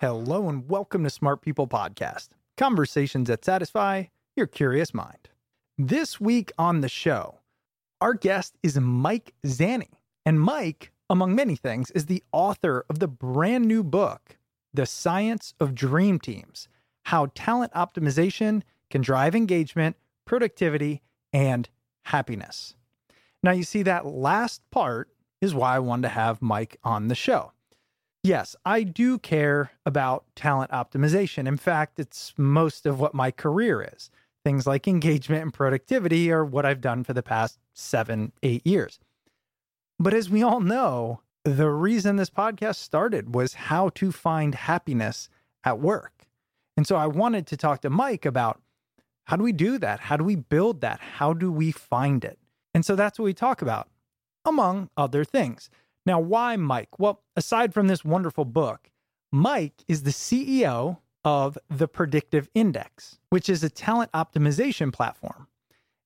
Hello and welcome to Smart People Podcast, conversations that satisfy your curious mind. This week on the show, our guest is Mike Zani. And Mike, among many things, is the author of the brand new book, The Science of Dream Teams How Talent Optimization Can Drive Engagement, Productivity, and Happiness. Now, you see, that last part is why I wanted to have Mike on the show. Yes, I do care about talent optimization. In fact, it's most of what my career is. Things like engagement and productivity are what I've done for the past seven, eight years. But as we all know, the reason this podcast started was how to find happiness at work. And so I wanted to talk to Mike about how do we do that? How do we build that? How do we find it? And so that's what we talk about, among other things. Now, why Mike? Well, aside from this wonderful book, Mike is the CEO of the Predictive Index, which is a talent optimization platform.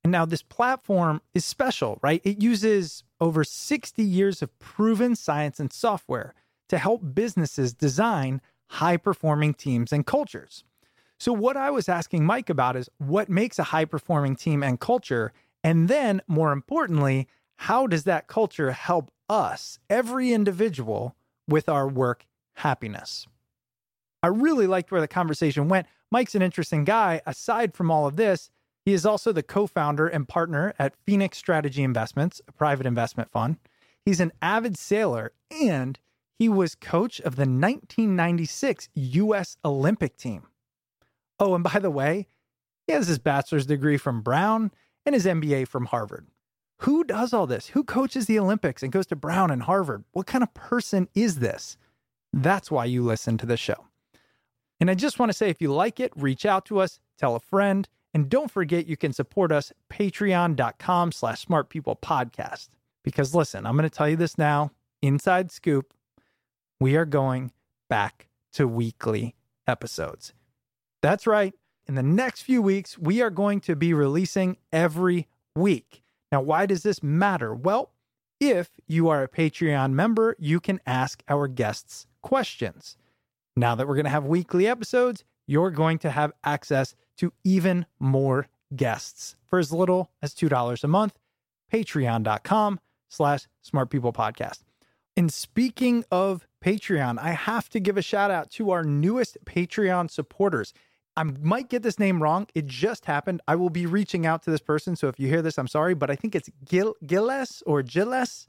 And now this platform is special, right? It uses over 60 years of proven science and software to help businesses design high performing teams and cultures. So, what I was asking Mike about is what makes a high performing team and culture? And then, more importantly, how does that culture help us, every individual, with our work happiness. I really liked where the conversation went. Mike's an interesting guy. Aside from all of this, he is also the co founder and partner at Phoenix Strategy Investments, a private investment fund. He's an avid sailor and he was coach of the 1996 U.S. Olympic team. Oh, and by the way, he has his bachelor's degree from Brown and his MBA from Harvard. Who does all this? Who coaches the Olympics and goes to Brown and Harvard? What kind of person is this? That's why you listen to the show. And I just want to say if you like it, reach out to us, tell a friend, and don't forget you can support us patreon.com slash smartpeoplepodcast. Because listen, I'm going to tell you this now, inside scoop, we are going back to weekly episodes. That's right. In the next few weeks, we are going to be releasing every week. Now, why does this matter? Well, if you are a Patreon member, you can ask our guests questions. Now that we're going to have weekly episodes, you're going to have access to even more guests for as little as $2 a month. Patreon.com slash smart people podcast. And speaking of Patreon, I have to give a shout out to our newest Patreon supporters. I might get this name wrong. It just happened. I will be reaching out to this person. So if you hear this, I'm sorry, but I think it's Gil- Gilles or Gilles.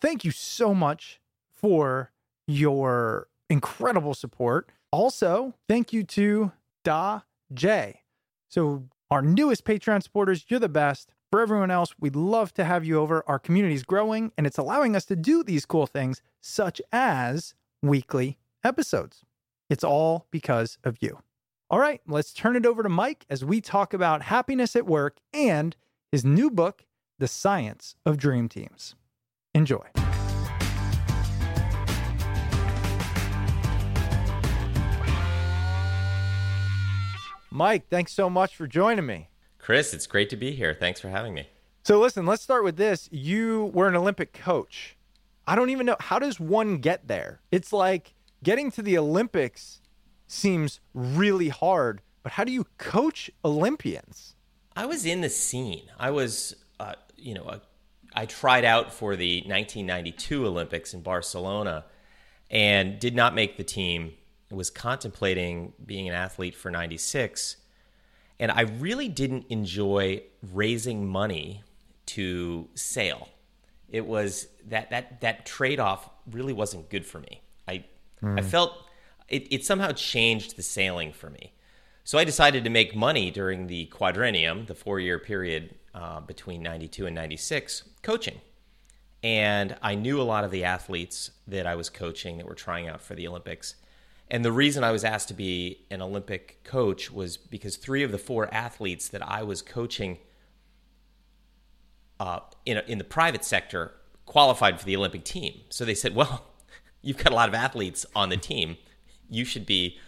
Thank you so much for your incredible support. Also, thank you to Da J. So, our newest Patreon supporters, you're the best. For everyone else, we'd love to have you over. Our community is growing and it's allowing us to do these cool things, such as weekly episodes. It's all because of you. All right, let's turn it over to Mike as we talk about happiness at work and his new book, The Science of Dream Teams. Enjoy. Mike, thanks so much for joining me. Chris, it's great to be here. Thanks for having me. So, listen, let's start with this. You were an Olympic coach. I don't even know how does one get there? It's like getting to the Olympics seems really hard, but how do you coach Olympians? I was in the scene. I was, uh, you know, a, I tried out for the 1992 Olympics in Barcelona and did not make the team. Was contemplating being an athlete for 96. And I really didn't enjoy raising money to sail. It was that that that trade off really wasn't good for me. I I felt it, it somehow changed the sailing for me. So I decided to make money during the quadrennium, the four year period uh, between 92 and 96, coaching. And I knew a lot of the athletes that I was coaching that were trying out for the Olympics. And the reason I was asked to be an Olympic coach was because three of the four athletes that I was coaching uh, in, a, in the private sector qualified for the Olympic team. So they said, well, you've got a lot of athletes on the team. You should be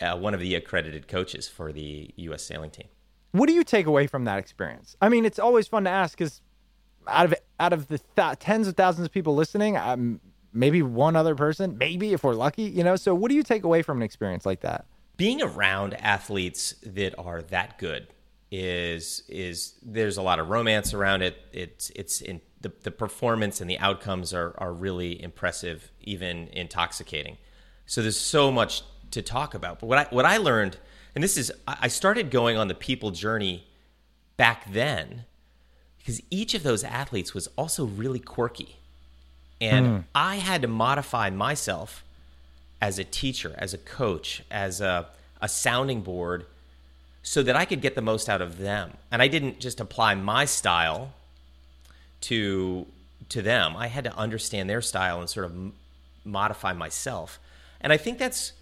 uh, one of the accredited coaches for the U.S. sailing team. What do you take away from that experience? I mean, it's always fun to ask because out of out of the th- tens of thousands of people listening, um, maybe one other person, maybe if we're lucky, you know. So, what do you take away from an experience like that? Being around athletes that are that good is is there's a lot of romance around it. It's it's in the, the performance and the outcomes are are really impressive, even intoxicating. So there's so much to talk about. But what I what I learned, and this is I started going on the people journey back then because each of those athletes was also really quirky. And Mm. I had to modify myself as a teacher, as a coach, as a, a sounding board so that I could get the most out of them. And I didn't just apply my style to to them. I had to understand their style and sort of m- modify myself. And I think that's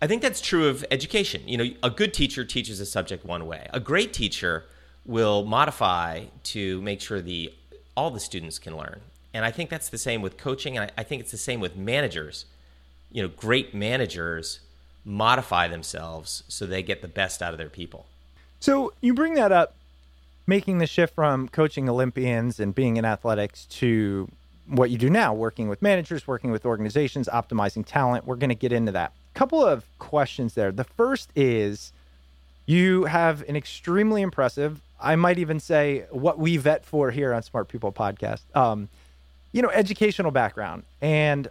I think that's true of education. You know, a good teacher teaches a subject one way. A great teacher will modify to make sure the all the students can learn. And I think that's the same with coaching, and I, I think it's the same with managers. You know, great managers modify themselves so they get the best out of their people. So you bring that up, making the shift from coaching Olympians and being in athletics to what you do now, working with managers, working with organizations, optimizing talent. We're going to get into that. Couple of questions there. The first is you have an extremely impressive, I might even say what we vet for here on Smart People Podcast. Um, you know, educational background. And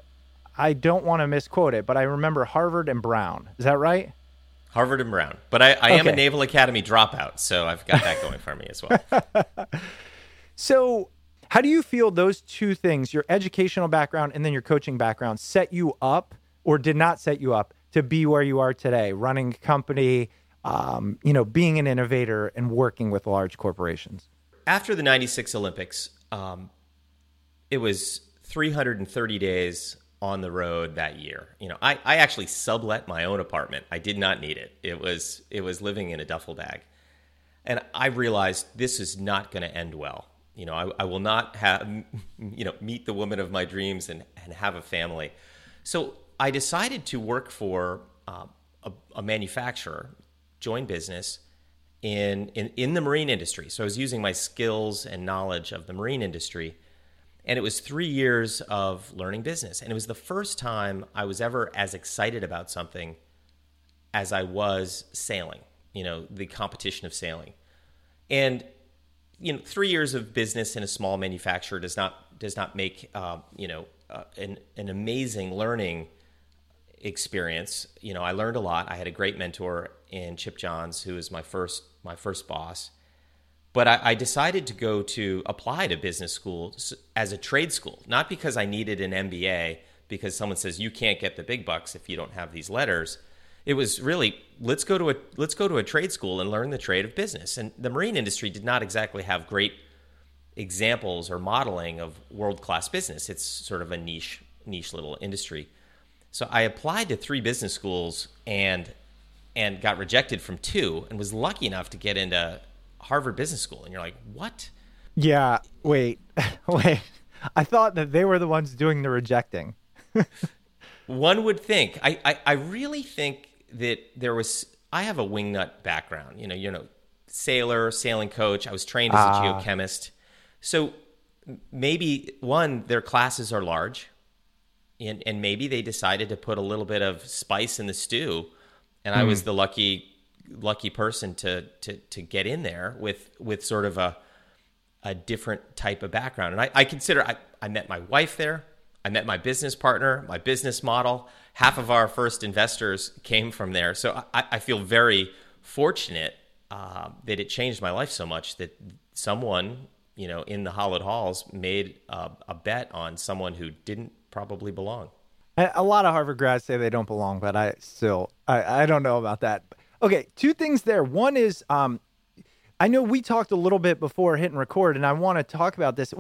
I don't want to misquote it, but I remember Harvard and Brown. Is that right? Harvard and Brown. But I, I am a Naval Academy dropout, so I've got that going for me as well. So, how do you feel those two things, your educational background and then your coaching background, set you up or did not set you up to be where you are today, running a company, um, you know, being an innovator and working with large corporations? After the 96 Olympics, um, it was 330 days on the road that year. You know, I, I actually sublet my own apartment. I did not need it. It was it was living in a duffel bag. And I realized this is not going to end well. You know, I, I will not have, you know, meet the woman of my dreams and, and have a family. So I decided to work for uh, a, a manufacturer, join business in, in, in the marine industry. So I was using my skills and knowledge of the marine industry. And it was three years of learning business. And it was the first time I was ever as excited about something as I was sailing, you know, the competition of sailing. And you know, three years of business in a small manufacturer does not does not make uh, you know uh, an an amazing learning experience. You know, I learned a lot. I had a great mentor in Chip Johns, who was my first my first boss. But I, I decided to go to apply to business school as a trade school, not because I needed an MBA, because someone says you can't get the big bucks if you don't have these letters. It was really let's go to a let's go to a trade school and learn the trade of business. And the marine industry did not exactly have great examples or modeling of world class business. It's sort of a niche niche little industry. So I applied to three business schools and and got rejected from two and was lucky enough to get into Harvard Business School. And you're like, what? Yeah. Wait. wait. I thought that they were the ones doing the rejecting. One would think. I, I, I really think that there was. I have a wingnut background. You know, you know, sailor, sailing coach. I was trained as a Ah. geochemist. So maybe one, their classes are large, and and maybe they decided to put a little bit of spice in the stew, and I was the lucky lucky person to to to get in there with with sort of a a different type of background. And I, I consider I, I met my wife there. I met my business partner, my business model. Half of our first investors came from there. So I, I feel very fortunate uh, that it changed my life so much that someone, you know, in the Hollowed Halls made a, a bet on someone who didn't probably belong. A lot of Harvard grads say they don't belong, but I still I, I don't know about that. Okay, two things there. One is um, I know we talked a little bit before hitting record, and I want to talk about this.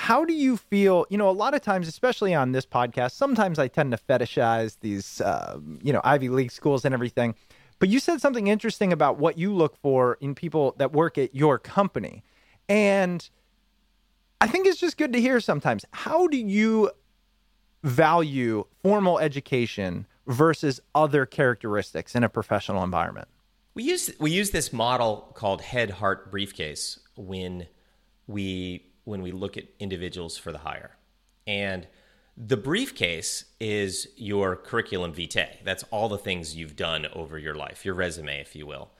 How do you feel? You know, a lot of times, especially on this podcast, sometimes I tend to fetishize these, uh, you know, Ivy League schools and everything. But you said something interesting about what you look for in people that work at your company, and I think it's just good to hear sometimes. How do you value formal education versus other characteristics in a professional environment? We use we use this model called head heart briefcase when we when we look at individuals for the hire. And the briefcase is your curriculum vitae. That's all the things you've done over your life, your resume if you will.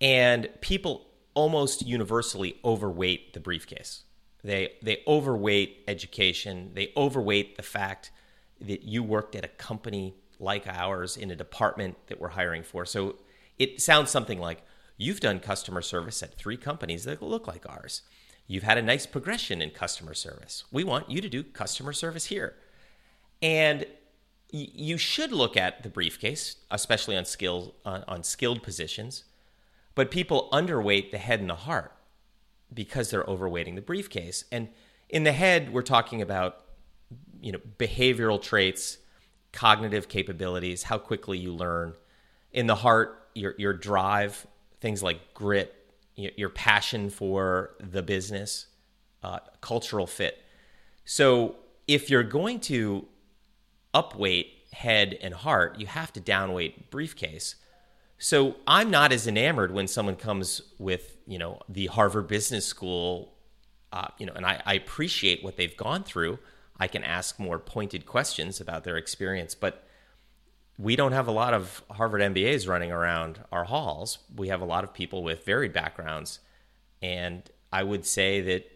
And people almost universally overweight the briefcase. They they overweight education, they overweight the fact that you worked at a company like ours in a department that we're hiring for. So it sounds something like you've done customer service at three companies that look like ours. You've had a nice progression in customer service. We want you to do customer service here. And you should look at the briefcase, especially on skill on, on skilled positions. But people underweight the head and the heart because they're overweighting the briefcase. And in the head, we're talking about you know behavioral traits, cognitive capabilities, how quickly you learn. In the heart, your your drive, things like grit, your, passion for the business, uh, cultural fit. So if you're going to upweight head and heart, you have to downweight briefcase. So I'm not as enamored when someone comes with, you know, the Harvard Business School, uh, you know, and I, I appreciate what they've gone through. I can ask more pointed questions about their experience, but we don't have a lot of Harvard MBAs running around our halls. We have a lot of people with varied backgrounds, and I would say that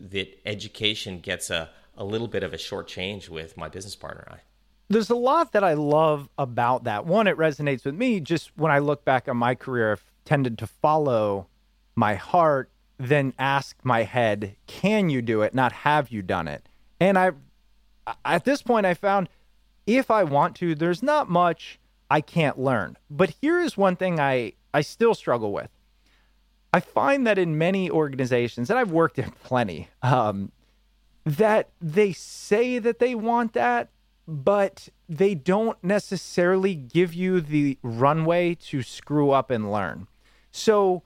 that education gets a, a little bit of a short change with my business partner and I. There's a lot that I love about that. One, it resonates with me. Just when I look back on my career, I've tended to follow my heart, then ask my head, can you do it? Not have you done it? And I, at this point, I found if I want to, there's not much I can't learn. But here is one thing I, I still struggle with. I find that in many organizations, and I've worked in plenty, um, that they say that they want that, but they don't necessarily give you the runway to screw up and learn. So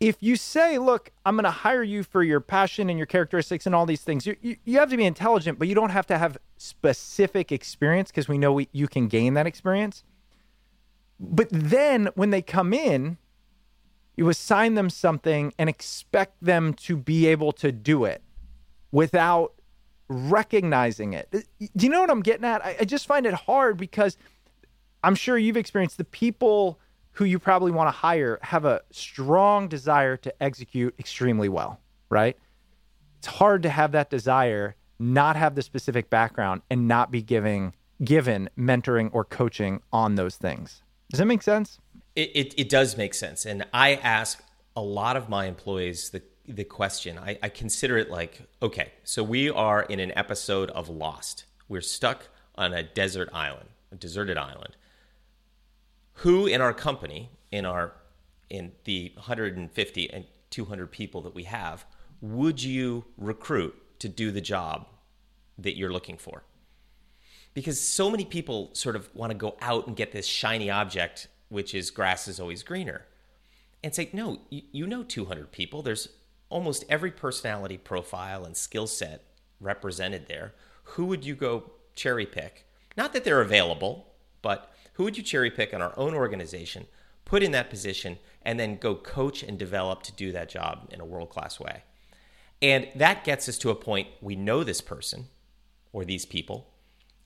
if you say, look, I'm going to hire you for your passion and your characteristics and all these things, you, you, you have to be intelligent, but you don't have to have specific experience because we know we, you can gain that experience. But then when they come in, you assign them something and expect them to be able to do it without recognizing it. Uh, do you know what I'm getting at? I, I just find it hard because I'm sure you've experienced the people who you probably want to hire have a strong desire to execute extremely well, right? It's hard to have that desire, not have the specific background, and not be giving given mentoring or coaching on those things. Does that make sense? It, it, it does make sense. And I ask a lot of my employees the, the question. I, I consider it like, okay, so we are in an episode of Lost. We're stuck on a desert island, a deserted island, who in our company, in our in the 150 and 200 people that we have, would you recruit to do the job that you're looking for? Because so many people sort of want to go out and get this shiny object, which is grass is always greener, and say, no, you, you know 200 people. There's almost every personality profile and skill set represented there. Who would you go cherry pick? Not that they're available, but who would you cherry pick in our own organization, put in that position, and then go coach and develop to do that job in a world class way? And that gets us to a point we know this person or these people.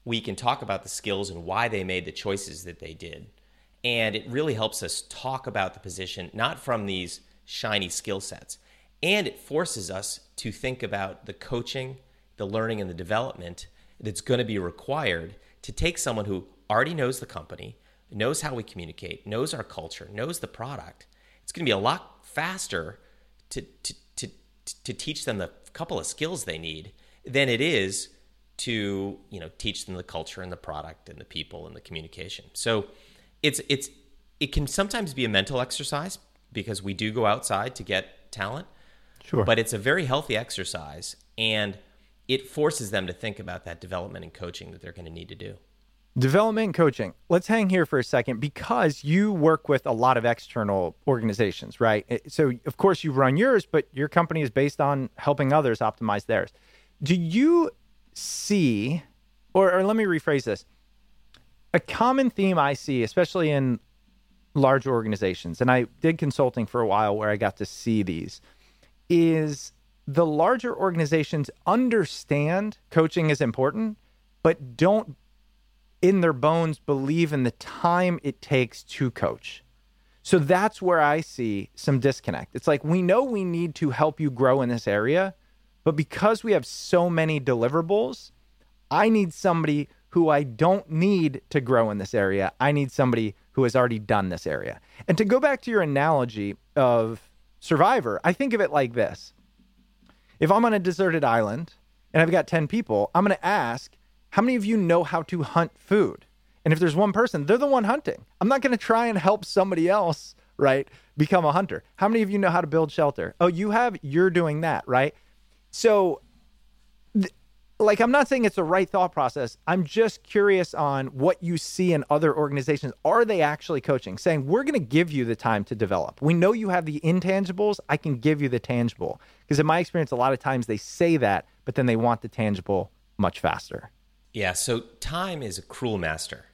We can talk about the skills and why they made the choices that they did. And it really helps us talk about the position, not from these shiny skill sets. And it forces us to think about the coaching, the learning, and the development that's going to be required to take someone who already knows the company, knows how we communicate, knows our culture, knows the product. It's going to be a lot faster to, to, to, to teach them the couple of skills they need than it is to you know teach them the culture and the product and the people and the communication. So it's it's it can sometimes be a mental exercise because we do go outside to get talent. Sure. But it's a very healthy exercise and it forces them to think about that development and coaching that they're going to need to do. Development coaching. Let's hang here for a second because you work with a lot of external organizations, right? Eh, so, of course, you run yours, but your company is based on helping others optimize theirs. Do you see, or, or let me rephrase this a common theme I see, especially in large organizations, and I did consulting for a while where I got to see these, is the larger organizations understand coaching is important, but don't in their bones believe in the time it takes to coach. So that's where I see some disconnect. It's like we know we need to help you grow in this area, but because we have so many deliverables, I need somebody who I don't need to grow in this area. I need somebody who has already done this area. And to go back to your analogy of Survivor, I think of it like this if I'm on a deserted island and I've got 10 people, I'm going to ask, how many of you know how to hunt food? And if there's one person, they're the one hunting. I'm not going to try and help somebody else, right, become a hunter. How many of you know how to build shelter? Oh, you have, you're doing that, right? So, th- like, I'm not saying it's the right thought process. I'm just curious on what you see in other organizations. Are they actually coaching, saying, we're going to give you the time to develop? We know you have the intangibles. I can give you the tangible. Because in my experience, a lot of times they say that, but then they want the tangible much faster. Yeah, so time is a cruel master.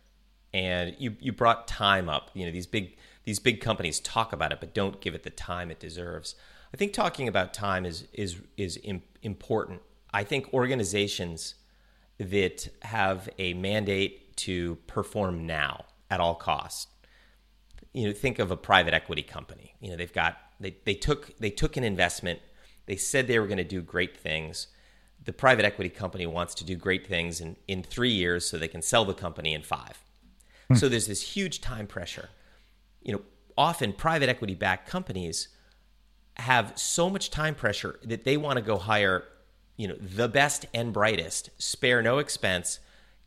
And you you brought time up. You know, these big these big companies talk about it but don't give it the time it deserves. I think talking about time is is is important. I think organizations that have a mandate to perform now at all costs. You know, think of a private equity company. You know, they've got they, they took they took an investment. They said they were going to do great things the private equity company wants to do great things in, in three years so they can sell the company in five. Hmm. So there's this huge time pressure. You know, often private equity backed companies have so much time pressure that they want to go hire, you know, the best and brightest, spare no expense,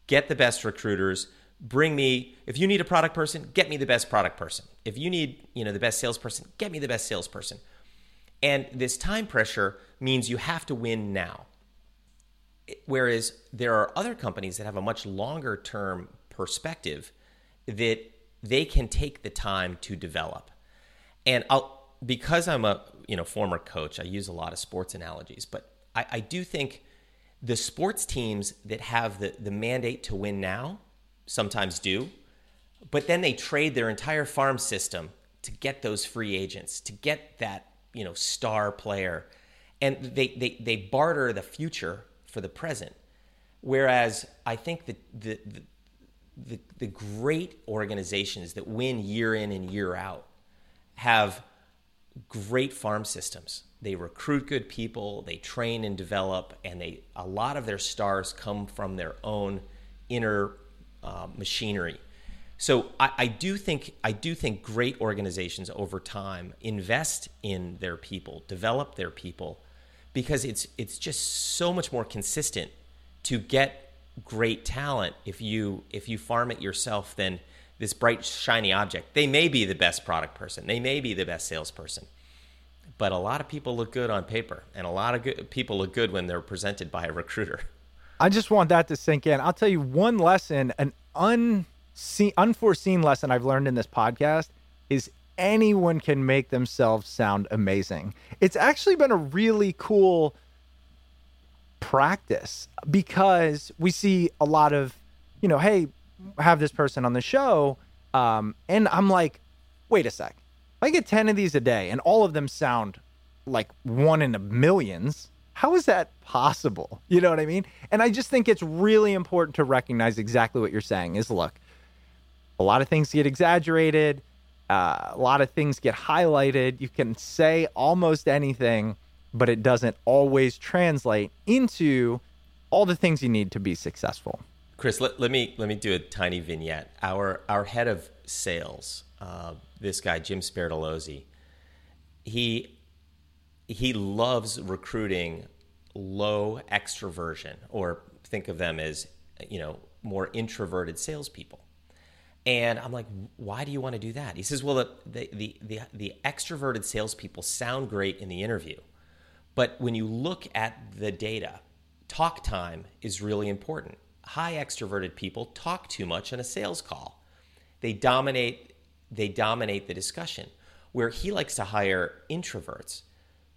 get the best recruiters, bring me if you need a product person, get me the best product person. If you need, you know, the best salesperson, get me the best salesperson. And this time pressure means you have to win now. Whereas there are other companies that have a much longer term perspective that they can take the time to develop. And I'll because I'm a you know former coach, I use a lot of sports analogies, but I, I do think the sports teams that have the, the mandate to win now sometimes do, but then they trade their entire farm system to get those free agents, to get that you know star player, and they they, they barter the future for the present. Whereas I think that the, the, the, the great organizations that win year in and year out have great farm systems. They recruit good people, they train and develop, and they a lot of their stars come from their own inner uh, machinery. So I, I, do think I do think great organizations over time invest in their people, develop their people, because it's it's just so much more consistent to get great talent if you if you farm it yourself than this bright shiny object. They may be the best product person. They may be the best salesperson. But a lot of people look good on paper and a lot of good, people look good when they're presented by a recruiter. I just want that to sink in. I'll tell you one lesson, an unseen, unforeseen lesson I've learned in this podcast is anyone can make themselves sound amazing. It's actually been a really cool practice because we see a lot of, you know, hey, have this person on the show. Um, and I'm like, wait a sec. If I get 10 of these a day and all of them sound like one in a millions, how is that possible? You know what I mean? And I just think it's really important to recognize exactly what you're saying is look, a lot of things get exaggerated, uh, a lot of things get highlighted. You can say almost anything, but it doesn't always translate into all the things you need to be successful. Chris, let, let me let me do a tiny vignette. Our our head of sales, uh, this guy Jim Spiritolozzi, he he loves recruiting low extroversion, or think of them as you know more introverted salespeople. And I'm like, why do you want to do that? He says, well, the the the the, extroverted salespeople sound great in the interview, but when you look at the data, talk time is really important. High extroverted people talk too much on a sales call. They dominate they dominate the discussion. Where he likes to hire introverts,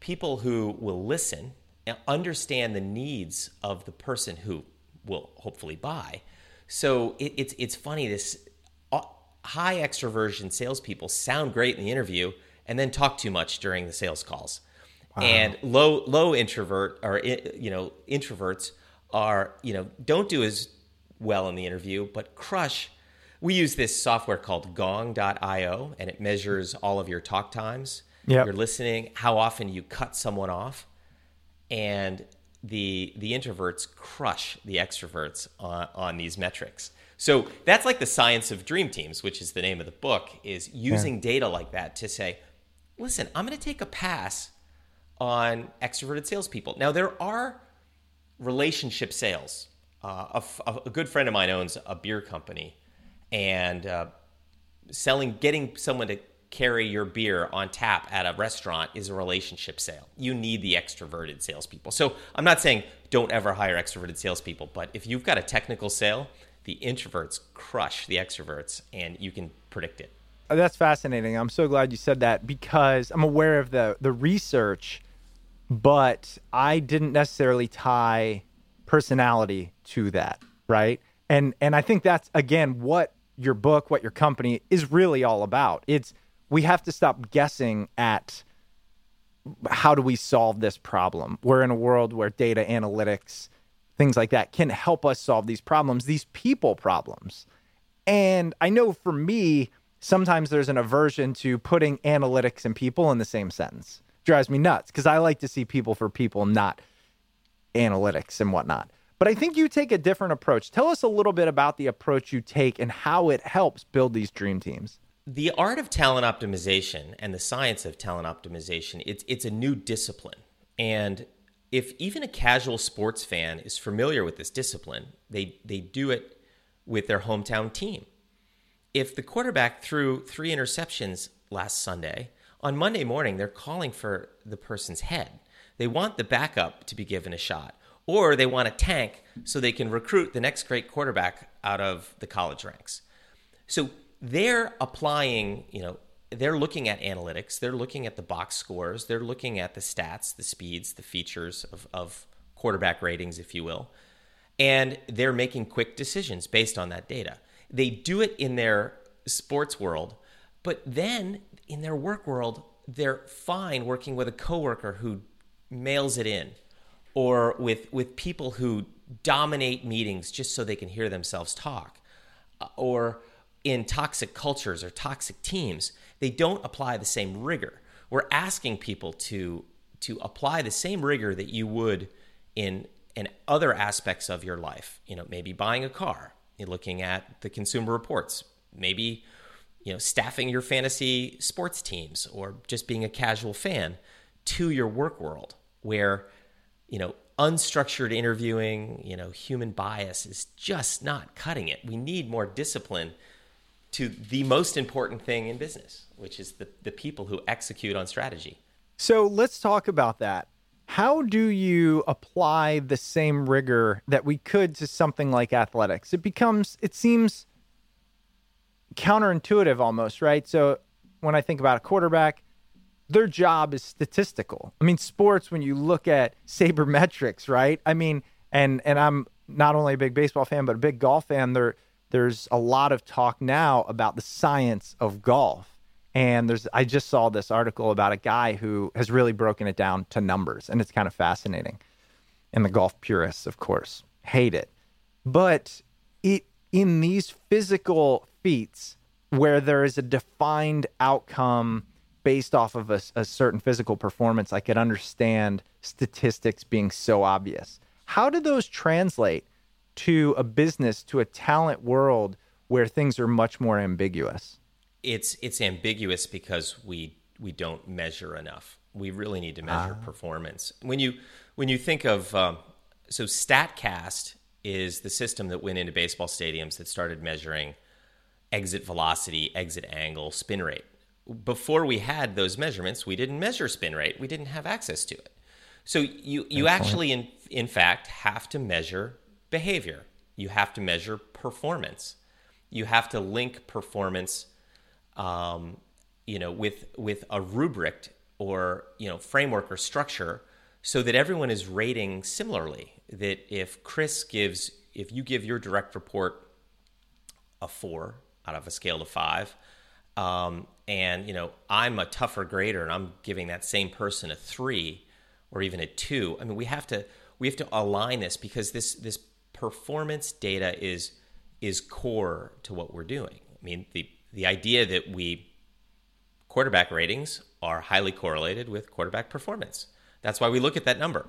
people who will listen and understand the needs of the person who will hopefully buy. So it, it's it's funny this uh, high extroversion salespeople sound great in the interview and then talk too much during the sales calls. Wow. And low low introvert or you know introverts are you know don't do as well in the interview but crush. We use this software called Gong.io and it measures all of your talk times, yep. your listening, how often you cut someone off, and the the introverts crush the extroverts on, on these metrics. So that's like the science of dream teams, which is the name of the book, is using yeah. data like that to say, listen, I'm going to take a pass on extroverted salespeople. Now, there are relationship sales. Uh, a, a, good friend of mine owns a beer company, and uh, selling, getting someone to carry your beer on tap at a restaurant is a relationship sale. You need the extroverted salespeople. So I'm not saying don't ever hire extroverted salespeople, but if you've got a technical sale, the introverts crush the extroverts, and you can predict it. Uh, that's fascinating. I'm so glad you said that because I'm aware of the the research but I didn't necessarily tie personality to that, right? And and I think that's again what your book, what your company is really all about. It's we have to stop guessing at how do we solve this problem. We're in a world where data analytics, things like that can help us solve these problems, these people problems. And I know for me, sometimes there's an aversion to putting analytics and people in the same sentence drives me nuts because I like to see people for people, not analytics and whatnot. But I think you take a different approach. Tell us a little bit about the approach you take and how it helps build these dream teams. The art of talent optimization and the science of talent optimization, it's it's a new discipline. And if even a casual sports fan is familiar with this discipline, they they do it with their hometown team. If the quarterback threw three interceptions last Sunday, on Monday morning, they're calling for the person's head. They want the backup to be given a shot, or they want a tank so they can recruit the next great quarterback out of the college ranks. So they're applying, you know, they're looking at analytics, they're looking at the box scores, they're looking at the stats, the speeds, the features of, of quarterback ratings, if you will, and they're making quick decisions based on that data. They do it in their sports world, but then in their work world, they're fine working with a coworker who mails it in or with with people who dominate meetings just so they can hear themselves talk uh, or in toxic cultures or toxic teams they don't apply the same rigor we're asking people to to apply the same rigor that you would in in other aspects of your life you know maybe buying a car looking at the consumer reports maybe you know, staffing your fantasy sports teams or just being a casual fan to your work world where, you know, unstructured interviewing, you know, human bias is just not cutting it. We need more discipline to the most important thing in business, which is the, the people who execute on strategy. So let's talk about that. How do you apply the same rigor that we could to something like athletics? It becomes, it seems counterintuitive almost, right? So when I think about a quarterback, their job is statistical. I mean, sports when you look at sabermetrics, right? I mean, and and I'm not only a big baseball fan but a big golf fan. There there's a lot of talk now about the science of golf. And there's I just saw this article about a guy who has really broken it down to numbers and it's kind of fascinating. And the golf purists, of course, hate it. But it in these physical feats where there is a defined outcome based off of a, a, certain physical performance, I could understand statistics being so obvious. How do those translate to a business, to a talent world where things are much more ambiguous? It's it's ambiguous because we we don't measure enough. We really need to measure ah. performance. When you when you think of um, so Statcast is the system that went into baseball stadiums that started measuring exit velocity, exit angle, spin rate before we had those measurements, we didn't measure spin rate. We didn't have access to it. So you you actually in in fact have to measure behavior. You have to measure performance. You have to link performance, um, you know, with with a rubric or you know framework or structure, so that everyone is rating similarly. That if Chris gives, if you give your direct report a four out of a scale of five, um, and you know i'm a tougher grader and i'm giving that same person a three or even a two i mean we have to we have to align this because this this performance data is is core to what we're doing. I mean the the idea that we quarterback ratings are highly correlated with quarterback performance. That's why we look at that number.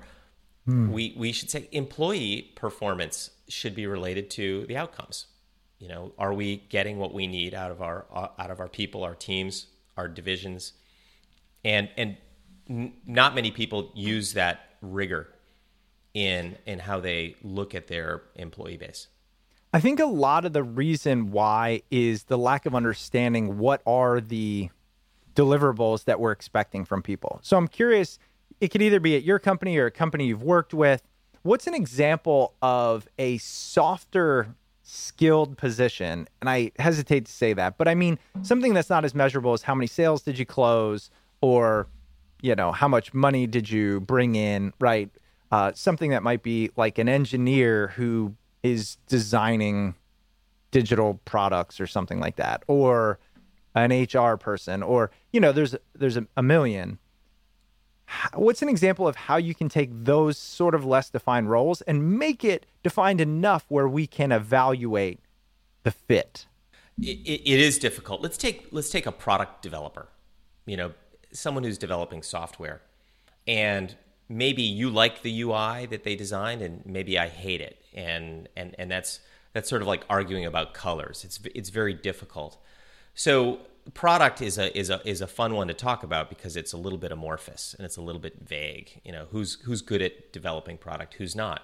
Hmm. we we should say employee performance should be related to the outcomes. You know, are we getting what we need out of our out of our people, our teams, our divisions, and and n- not many people use that rigor in in how they look at their employee base. I think a lot of the reason why is the lack of understanding what are the deliverables that we're expecting from people. So I'm curious, it could either be at your company or a company you've worked with. What's an example of a softer skilled position. And I hesitate to say that, but I mean something that's not as measurable as how many sales did you close or, you know, how much money did you bring in, right? Uh, something that might be like an engineer who is designing digital products or something like that, or an HR person, or, you know, there's, there's a, a million. What's an example of how you can take those sort of less defined roles and make it defined enough where we can evaluate the fit? It, it is difficult. Let's take let's take a product developer you know someone who's developing software and maybe you like the ui that they designed and maybe i hate it and and and that's that's sort of like arguing about colors it's it's very difficult so product is a is a is a fun one to talk about because it's a little bit amorphous and it's a little bit vague. You know, who's who's good at developing product, who's not.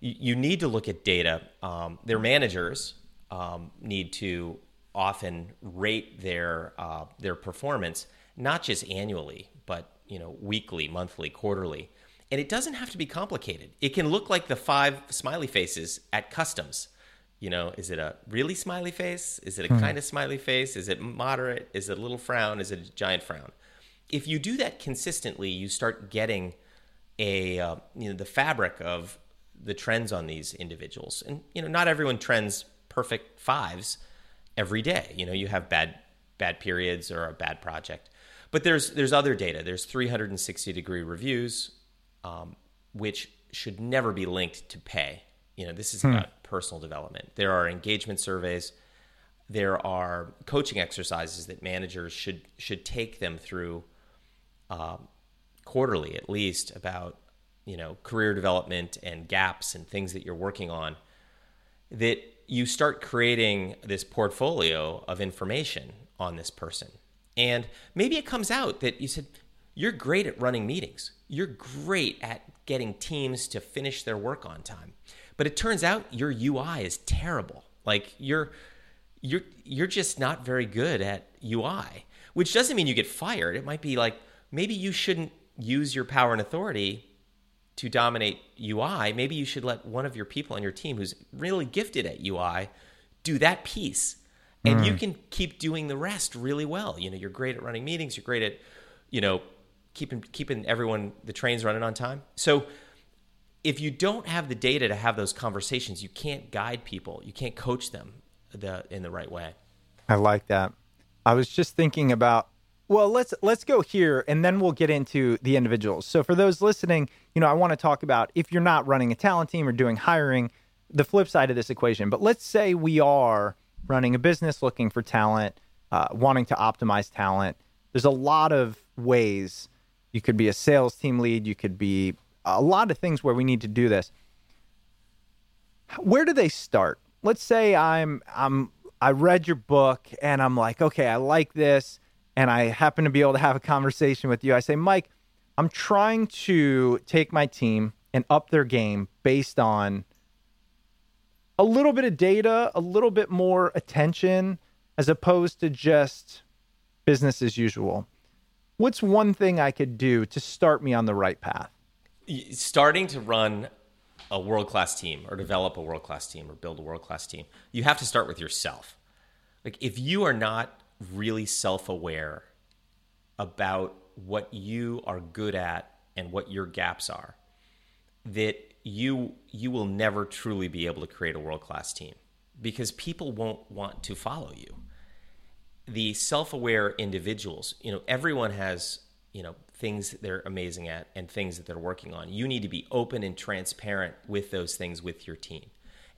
You, need to look at data. Um, their managers um, need to often rate their uh, their performance not just annually, but you know, weekly, monthly, quarterly. And it doesn't have to be complicated. It can look like the five smiley faces at customs you know, is it a really smiley face? Is it a hmm. kind of smiley face? Is it moderate? Is it a little frown? Is it a giant frown? If you do that consistently, you start getting a uh, you know the fabric of the trends on these individuals. And you know, not everyone trends perfect fives every day. You know, you have bad bad periods or a bad project. But there's there's other data. There's 360 degree reviews, um, which should never be linked to pay. You know, this is hmm. about personal development. There are engagement surveys. There are coaching exercises that managers should should take them through um, quarterly, at least, about you know career development and gaps and things that you're working on. That you start creating this portfolio of information on this person, and maybe it comes out that you said you're great at running meetings. You're great at getting teams to finish their work on time. But it turns out your UI is terrible. Like you're you're you're just not very good at UI, which doesn't mean you get fired. It might be like maybe you shouldn't use your power and authority to dominate UI. Maybe you should let one of your people on your team who's really gifted at UI do that piece. And you mm. can keep doing the rest really well. You know, you're great at running meetings, you're great at, you know, keeping keeping everyone the trains running on time. So if you don't have the data to have those conversations, you can't guide people. You can't coach them the in the right way. I like that. I was just thinking about well, let's let's go here and then we'll get into the individuals. So for those listening, you know, I want to talk about if you're not running a talent team or doing hiring, the flip side of this equation. But let's say we are running a business looking for talent, uh, wanting to optimize talent. There's a lot of ways you could be a sales team lead, you could be a lot of things where we need to do this. Where do they start? Let's say I'm I'm I read your book and I'm like, okay, I like this, and I happen to be able to have a conversation with you. I say, Mike, I'm trying to take my team and up their game based on a little bit of data, a little bit more attention, as opposed to just business as usual. What's one thing I could do to start me on the right path? starting to run a world class team or develop a world class team or build a world class team, you have to start with yourself. Like, if you are not really self aware about what you are good at and what your gaps are, that you you will never truly be able to create a world class team because people won't want to follow you. The self aware individuals, you know, everyone has you know things they're amazing at and things that they're working on. You need to be open and transparent with those things with your team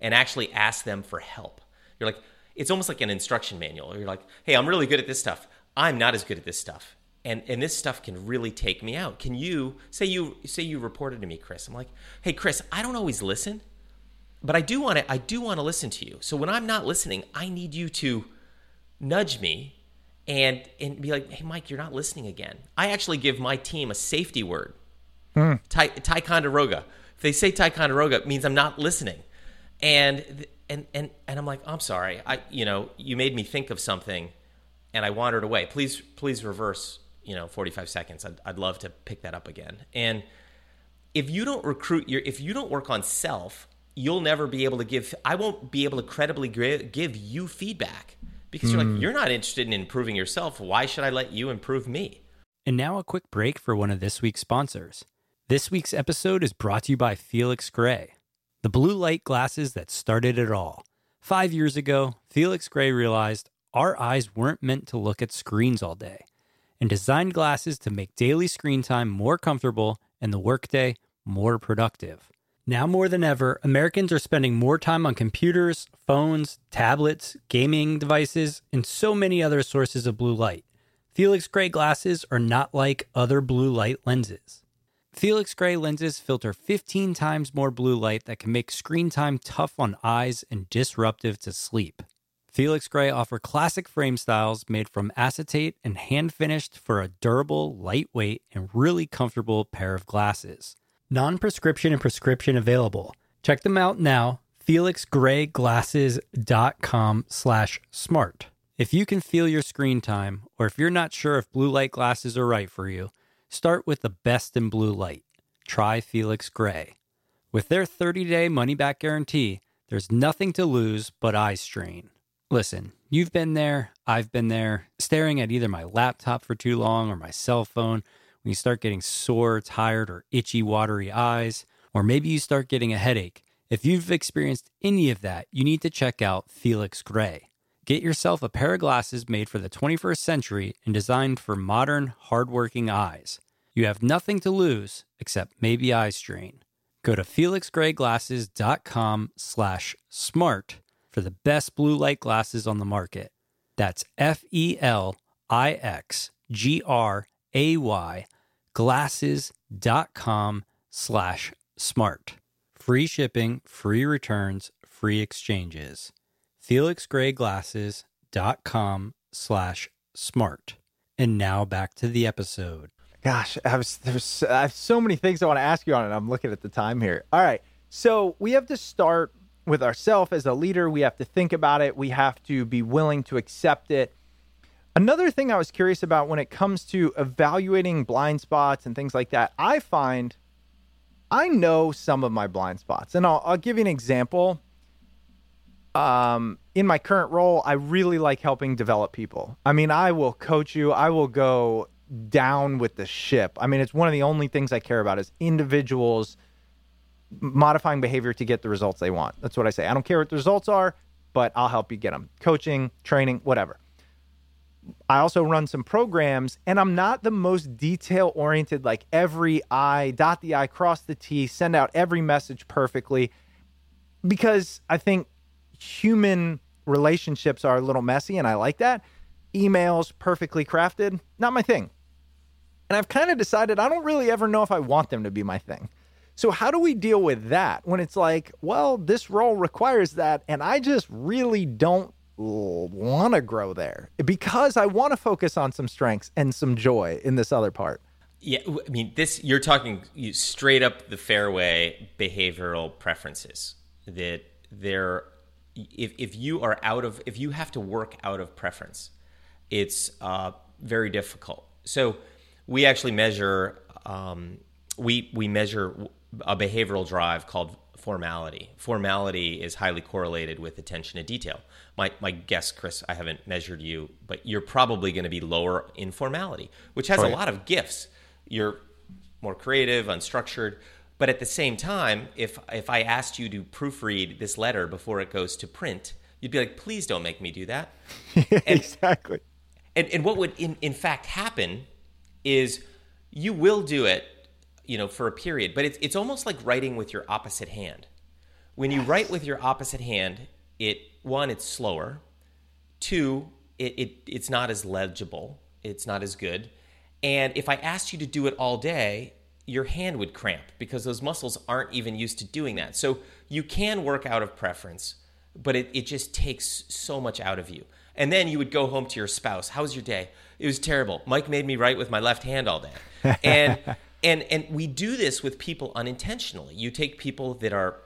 and actually ask them for help. You're like, it's almost like an instruction manual. You're like, hey, I'm really good at this stuff. I'm not as good at this stuff. And, and this stuff can really take me out. Can you say you say you reported to me, Chris? I'm like, hey, Chris, I don't always listen, but I do want to I do want to listen to you. So when I'm not listening, I need you to nudge me and and be like, hey, Mike, you're not listening again. I actually give my team a safety word. Hmm. Tai, Ticonderoga. If they say Ticonderoga, it means I'm not listening. And and and and I'm like, I'm sorry. I you know you made me think of something, and I wandered away. Please please reverse. You know, 45 seconds. I'd, I'd love to pick that up again. And if you don't recruit your, if you don't work on self, you'll never be able to give. I won't be able to credibly give you feedback because you're like hmm. you're not interested in improving yourself. Why should I let you improve me? And now a quick break for one of this week's sponsors. This week's episode is brought to you by Felix Gray, the blue light glasses that started it all. Five years ago, Felix Gray realized our eyes weren't meant to look at screens all day and designed glasses to make daily screen time more comfortable and the workday more productive. Now more than ever, Americans are spending more time on computers, phones, tablets, gaming devices, and so many other sources of blue light. Felix Gray glasses are not like other blue light lenses. Felix Gray lenses filter 15 times more blue light that can make screen time tough on eyes and disruptive to sleep. Felix Gray offer classic frame styles made from acetate and hand finished for a durable, lightweight, and really comfortable pair of glasses. Non prescription and prescription available. Check them out now. FelixGrayGlasses.com slash smart. If you can feel your screen time, or if you're not sure if blue light glasses are right for you, start with the best in blue light. Try Felix Gray. With their 30 day money back guarantee, there's nothing to lose but eye strain. Listen, you've been there, I've been there, staring at either my laptop for too long or my cell phone when you start getting sore, tired, or itchy, watery eyes, or maybe you start getting a headache. If you've experienced any of that, you need to check out Felix Gray. Get yourself a pair of glasses made for the 21st century and designed for modern, hardworking eyes. You have nothing to lose except maybe eye strain. Go to felixgrayglasses.com slash smart for the best blue light glasses on the market. That's F E L I X G R A Y glasses.com slash smart. Free shipping, free returns, free exchanges. FelixGrayGlasses.com slash smart. And now back to the episode. Gosh, I was, there's I have so many things I want to ask you on it. I'm looking at the time here. All right. So we have to start with ourselves as a leader. We have to think about it. We have to be willing to accept it. Another thing I was curious about when it comes to evaluating blind spots and things like that, I find I know some of my blind spots. And I'll, I'll give you an example. Um, in my current role, I really like helping develop people. I mean, I will coach you, I will go down with the ship. I mean, it's one of the only things I care about is individuals modifying behavior to get the results they want. That's what I say. I don't care what the results are, but I'll help you get them. Coaching, training, whatever. I also run some programs and I'm not the most detail oriented, like every I, dot the I, cross the T, send out every message perfectly because I think human relationships are a little messy and I like that. Emails perfectly crafted, not my thing. And I've kind of decided I don't really ever know if I want them to be my thing. So, how do we deal with that when it's like, well, this role requires that, and I just really don't want to grow there because I want to focus on some strengths and some joy in this other part? Yeah, I mean, this you're talking straight up the fairway behavioral preferences that there if if you are out of if you have to work out of preference, it's uh, very difficult. So we actually measure um, we we measure a behavioral drive called formality. Formality is highly correlated with attention to detail. My my guess, Chris, I haven't measured you, but you're probably going to be lower in formality, which has right. a lot of gifts. You're more creative, unstructured, but at the same time, if if I asked you to proofread this letter before it goes to print, you'd be like, "Please don't make me do that." and, exactly. And and what would in in fact happen is you will do it, you know, for a period, but it's it's almost like writing with your opposite hand. When you write with your opposite hand, it one it's slower, two it, it it's not as legible, it's not as good, and if I asked you to do it all day, your hand would cramp because those muscles aren't even used to doing that. So you can work out of preference, but it, it just takes so much out of you. And then you would go home to your spouse. How was your day? It was terrible. Mike made me write with my left hand all day. And and and we do this with people unintentionally. You take people that are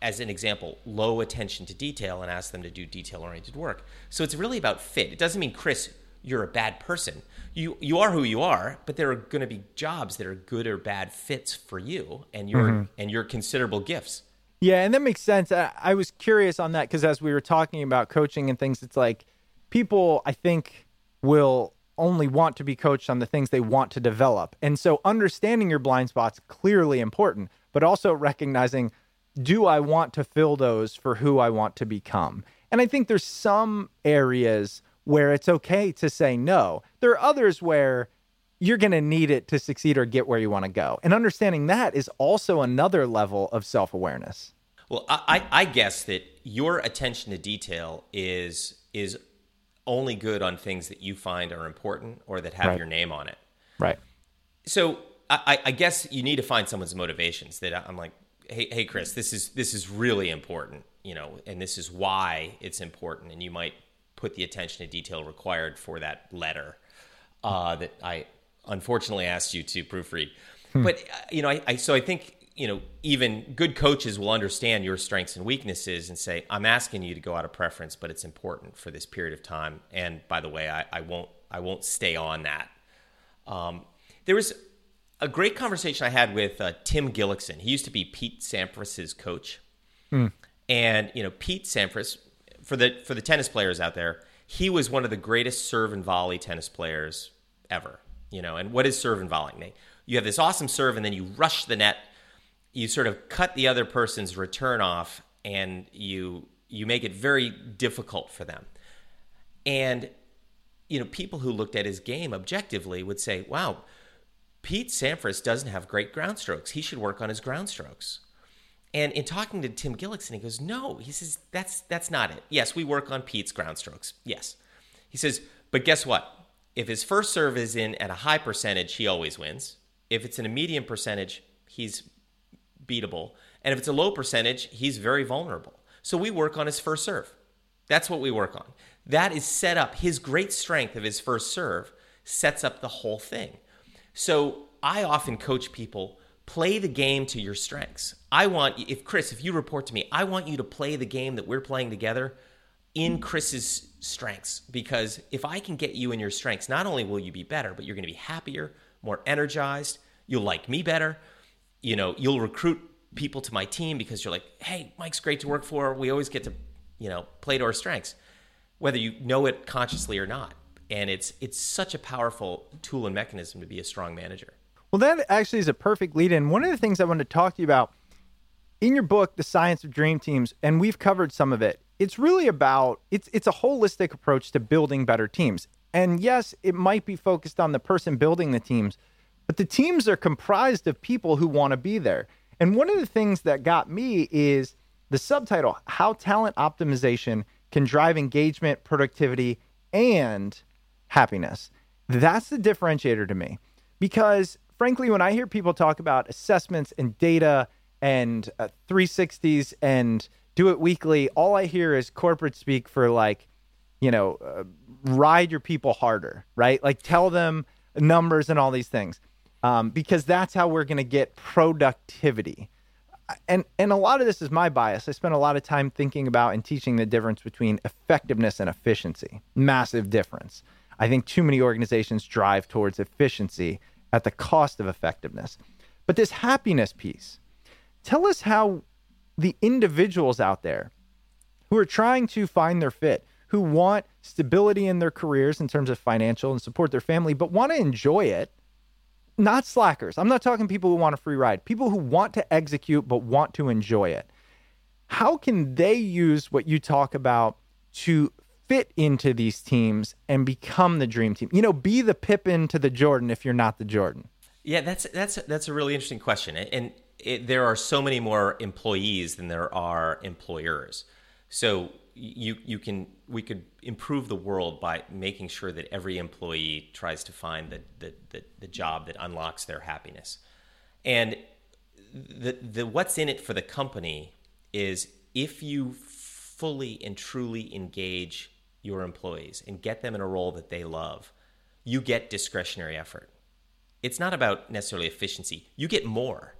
as an example, low attention to detail and ask them to do detail oriented work. So it's really about fit. It doesn't mean Chris you're a bad person. You you are who you are, but there are going to be jobs that are good or bad fits for you and your mm-hmm. and your considerable gifts. Yeah, and that makes sense. I, I was curious on that because as we were talking about coaching and things, it's like people I think will only want to be coached on the things they want to develop. And so understanding your blind spots clearly important, but also recognizing do I want to fill those for who I want to become? And I think there's some areas where it's okay to say no. There are others where you're going to need it to succeed or get where you want to go. And understanding that is also another level of self awareness. Well, I, I guess that your attention to detail is is only good on things that you find are important or that have right. your name on it. Right. So I, I guess you need to find someone's motivations. That I'm like, hey, hey, Chris, this is this is really important, you know, and this is why it's important. And you might put the attention to detail required for that letter uh, that I unfortunately asked you to proofread. Hmm. But uh, you know, I, I so I think you know even good coaches will understand your strengths and weaknesses and say, "I'm asking you to go out of preference, but it's important for this period of time." And by the way, I, I won't I won't stay on that. Um, there was a great conversation I had with uh, Tim Gullikson. He used to be Pete Sampras's coach, hmm. and you know Pete Sampras for the for the tennis players out there, he was one of the greatest serve and volley tennis players ever. You know, and what is serve and volley? You have this awesome serve, and then you rush the net. You sort of cut the other person's return off, and you you make it very difficult for them. And you know, people who looked at his game objectively would say, "Wow, Pete Sampras doesn't have great ground strokes. He should work on his ground strokes." And in talking to Tim Gullikson, he goes, "No," he says, "That's that's not it. Yes, we work on Pete's ground strokes. Yes." He says, "But guess what? If his first serve is in at a high percentage, he always wins. If it's in a medium percentage, he's beatable. And if it's a low percentage, he's very vulnerable. So we work on his first serve. That's what we work on. That is set up. His great strength of his first serve sets up the whole thing. So I often coach people play the game to your strengths. I want if Chris, if you report to me, I want you to play the game that we're playing together in Chris's strengths because if I can get you in your strengths, not only will you be better, but you're going to be happier, more energized, you'll like me better. You know, you'll recruit people to my team because you're like, "Hey, Mike's great to work for. We always get to, you know, play to our strengths." Whether you know it consciously or not. And it's it's such a powerful tool and mechanism to be a strong manager. Well, that actually is a perfect lead in. One of the things I wanted to talk to you about in your book, The Science of Dream Teams, and we've covered some of it. It's really about it's it's a holistic approach to building better teams. And yes, it might be focused on the person building the teams, but the teams are comprised of people who want to be there. And one of the things that got me is the subtitle How Talent Optimization Can Drive Engagement, Productivity, and Happiness. That's the differentiator to me because frankly, when I hear people talk about assessments and data and uh, 360s and do it weekly, all I hear is corporate speak for like, you know, uh, ride your people harder, right? Like tell them numbers and all these things, um, because that's how we're going to get productivity. And and a lot of this is my bias. I spend a lot of time thinking about and teaching the difference between effectiveness and efficiency. Massive difference. I think too many organizations drive towards efficiency at the cost of effectiveness. But this happiness piece, tell us how the individuals out there who are trying to find their fit, who want stability in their careers in terms of financial and support their family, but want to enjoy it, not slackers. I'm not talking people who want a free ride, people who want to execute but want to enjoy it. How can they use what you talk about to fit into these teams and become the dream team? You know, be the Pippen to the Jordan if you're not the Jordan. Yeah, that's that's that's a really interesting question, and it, there are so many more employees than there are employers. So you you can we could improve the world by making sure that every employee tries to find the the, the, the job that unlocks their happiness, and the the what's in it for the company is if you fully and truly engage your employees and get them in a role that they love, you get discretionary effort. It's not about necessarily efficiency. You get more.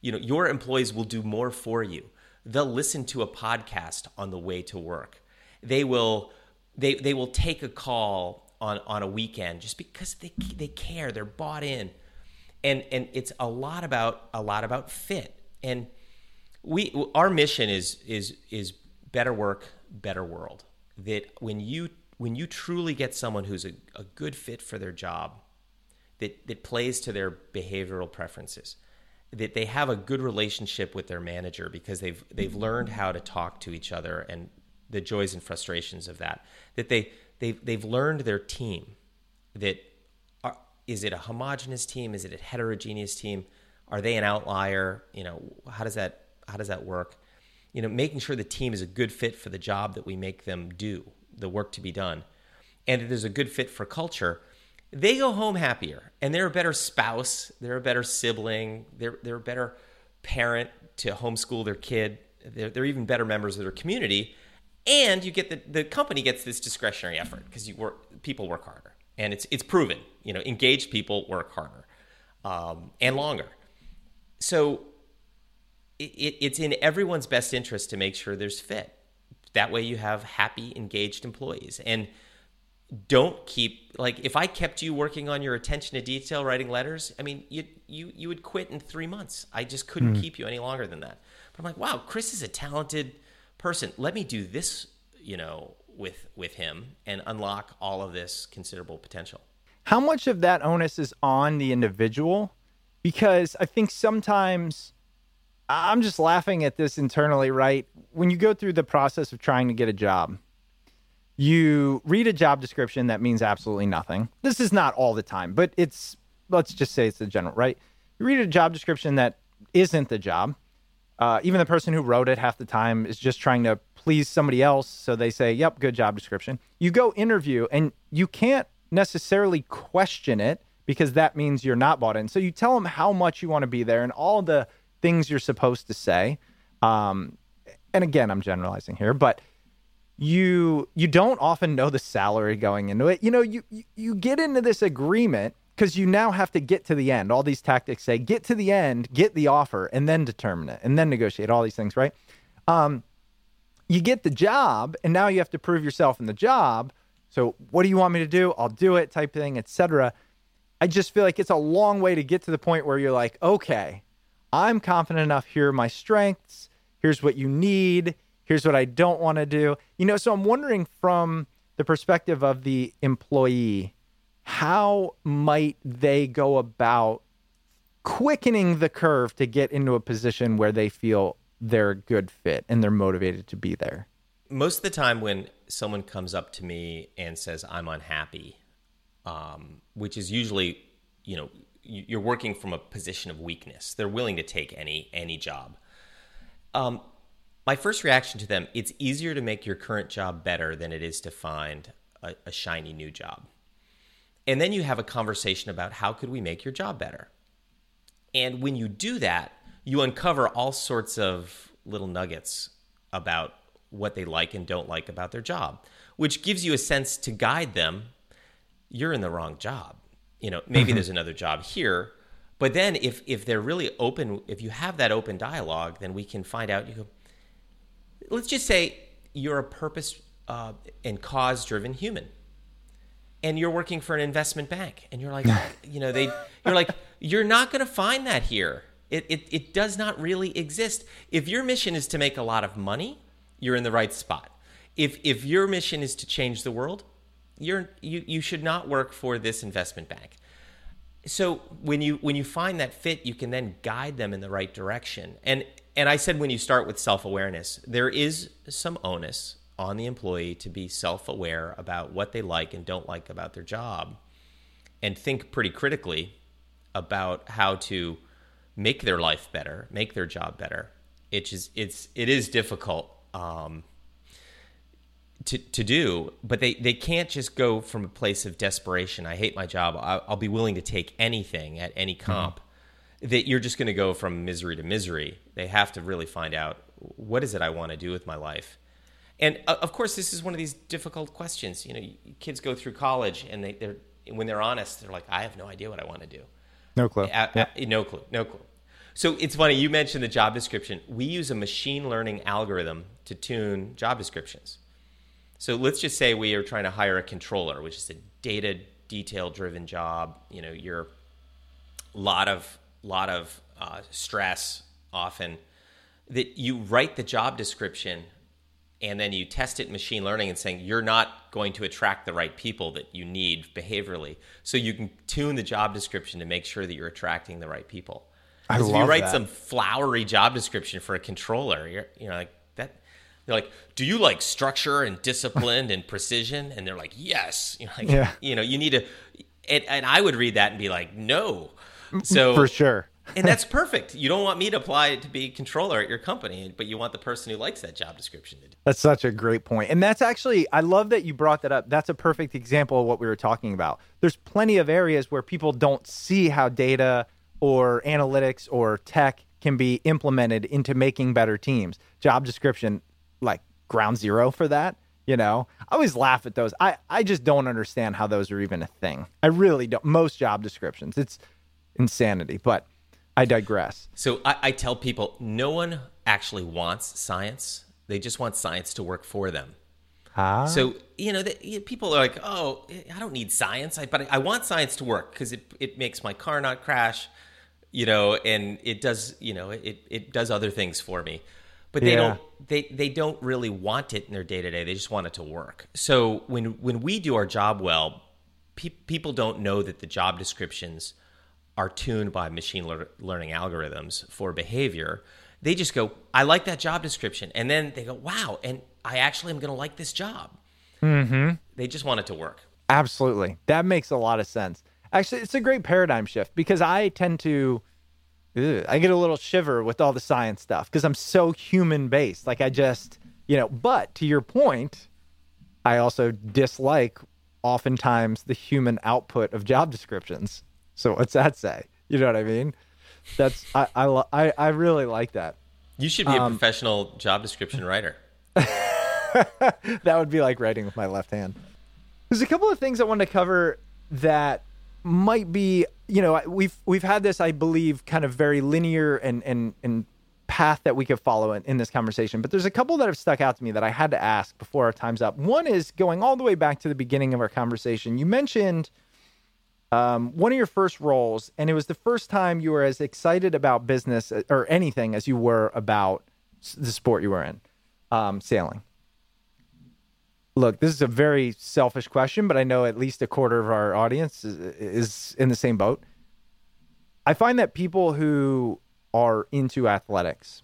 You know, your employees will do more for you. They'll listen to a podcast on the way to work. They will they they will take a call on on a weekend just because they they care. They're bought in. And and it's a lot about a lot about fit. And we our mission is is is better work, better world that when you when you truly get someone who's a, a good fit for their job, that that plays to their behavioral preferences, that they have a good relationship with their manager because they've they've learned how to talk to each other and the joys and frustrations of that. That they they've they've learned their team. That are, is it a homogenous team? Is it a heterogeneous team? Are they an outlier? You know, how does that how does that work? you know, making sure the team is a good fit for the job that we make them do, the work to be done, and that there's a good fit for culture, they go home happier and they're a better spouse, they're a better sibling, they're they're a better parent to homeschool their kid, they're, they're even better members of their community, and you get the the company gets this discretionary effort because you work people work harder and it's it's proven, you know, engaged people work harder um, and longer. So it, it's in everyone's best interest to make sure there's fit. That way you have happy, engaged employees. And don't keep like if I kept you working on your attention to detail, writing letters, I mean, you you you would quit in three months. I just couldn't mm. keep you any longer than that. But I'm like, wow, Chris is a talented person. Let me do this, you know, with with him and unlock all of this considerable potential. How much of that onus is on the individual? Because I think sometimes I'm just laughing at this internally, right? When you go through the process of trying to get a job, you read a job description that means absolutely nothing. This is not all the time, but it's, let's just say it's the general, right? You read a job description that isn't the job. Uh, even the person who wrote it half the time is just trying to please somebody else. So they say, yep, good job description. You go interview and you can't necessarily question it because that means you're not bought in. So you tell them how much you want to be there and all the things you're supposed to say. Um, and again, I'm generalizing here, but you you don't often know the salary going into it. You know, you you, get into this agreement because you now have to get to the end. All these tactics say get to the end, get the offer, and then determine it, and then negotiate all these things, right? Um, you get the job, and now you have to prove yourself in the job. So, what do you want me to do? I'll do it, type thing, etc. I just feel like it's a long way to get to the point where you're like, okay, I'm confident enough. Here are my strengths. Here's what you need. Here's what I don't want to do. You know, so I'm wondering from the perspective of the employee, how might they go about quickening the curve to get into a position where they feel they're a good fit and they're motivated to be there? Most of the time, when someone comes up to me and says, I'm unhappy, um, which is usually, you know, you're working from a position of weakness. They're willing to take any any job. Um, my first reaction to them: it's easier to make your current job better than it is to find a, a shiny new job. And then you have a conversation about how could we make your job better. And when you do that, you uncover all sorts of little nuggets about what they like and don't like about their job, which gives you a sense to guide them. You're in the wrong job. You know, maybe Mm-hmm. there's another job here. But then if if they're really open, if you have that open dialogue, then we can find out you go, let's just say you're a purpose uh, and cause driven human and you're working for an investment bank and you're like you know they you're like you're not going to find that here. It, it, it does not really exist. If your mission is to make a lot of money you're in the right spot. If if your mission is to change the world you're you, you should not work for this investment bank. So when you when you find that fit you can then guide them in the right direction. And and i said when you start with self-awareness there is some onus on the employee to be self-aware about what they like and don't like about their job and think pretty critically about how to make their life better make their job better it's just, it's it is difficult um, to, to do, but they, they can't just go from a place of desperation. I hate my job. I'll, I'll be willing to take anything at any comp. That you're just going to go from misery to misery. They have to really find out what is it I want to do with my life. And uh, of course, this is one of these difficult questions. You know, kids go through college and they, they're when they're honest, they're like, I have no idea what I want to do. No clue. A- a- no clue. No clue. So it's funny. You mentioned the job description. We use a machine learning algorithm to tune job descriptions. So let's just say we are trying to hire a controller, which is a data detail driven job. You know, you're a lot of lot of uh, stress often. That you write the job description and then you test it in machine learning and saying you're not going to attract the right people that you need behaviorally. So you can tune the job description to make sure that you're attracting the right people. I 'Cause if you write that. some flowery job description for a controller, you're you know like that. They're like, "Do you like structure and discipline and precision?" And they're like, "Yes." You know, like, Yeah. you know, you need to. And, and I would read that and be like, "No." So For sure. And that's perfect. You don't want me to apply to be controller at your company, but you want the person who likes that job description to do. That's such a great point. And that's actually, I love that you brought that up. That's a perfect example of what we were talking about. There's plenty of areas where people don't see how data or analytics or tech can be implemented into making better teams. Job description, like ground zero for that. You know, I always laugh at those. I, I just don't understand how those are even a thing. I really don't. Most job descriptions, it's insanity, but I digress. So I, I tell people no one actually wants science. They just want science to work for them. Ah. So you know, the, you- people are like, "Oh, I don't need science, I, but I want science to work because it it makes my car not crash, you know, and it does, you know, it it does other things for me." But they Yeah. don't they they don't really want it in their day to day. They just want it to work. So when when we do our job well, pe- people don't know that the job descriptions are tuned by machine lear- learning algorithms for behavior. They just go, I like that job description. And then they go, wow, and I actually am going to like this job. Mm-hmm. They just want it to work. Absolutely. That makes a lot of sense. Actually, it's a great paradigm shift because I tend to, ugh, I get a little shiver with all the science stuff because I'm so human based. Like, I just, you know, but to your point, I also dislike oftentimes the human output of job descriptions. So, what's that say? You know what I mean? That's, I, I, lo- I, I really like that. You should be a um, professional job description writer. that would be like writing with my left hand. There's a couple of things I wanted to cover that might be, you know, we've we've had this, I believe, kind of very linear and and and path that we could follow in, in this conversation. But there's a couple that have stuck out to me that I had to ask before our time's up. One is going all the way back to the beginning of our conversation. You mentioned um, one of your first roles, and it was the first time you were as excited about business uh, or anything as you were about the sport you were in, um, sailing. Look, this is a very selfish question, but I know at least a quarter of our audience is, is in the same boat. I find that people who are into athletics,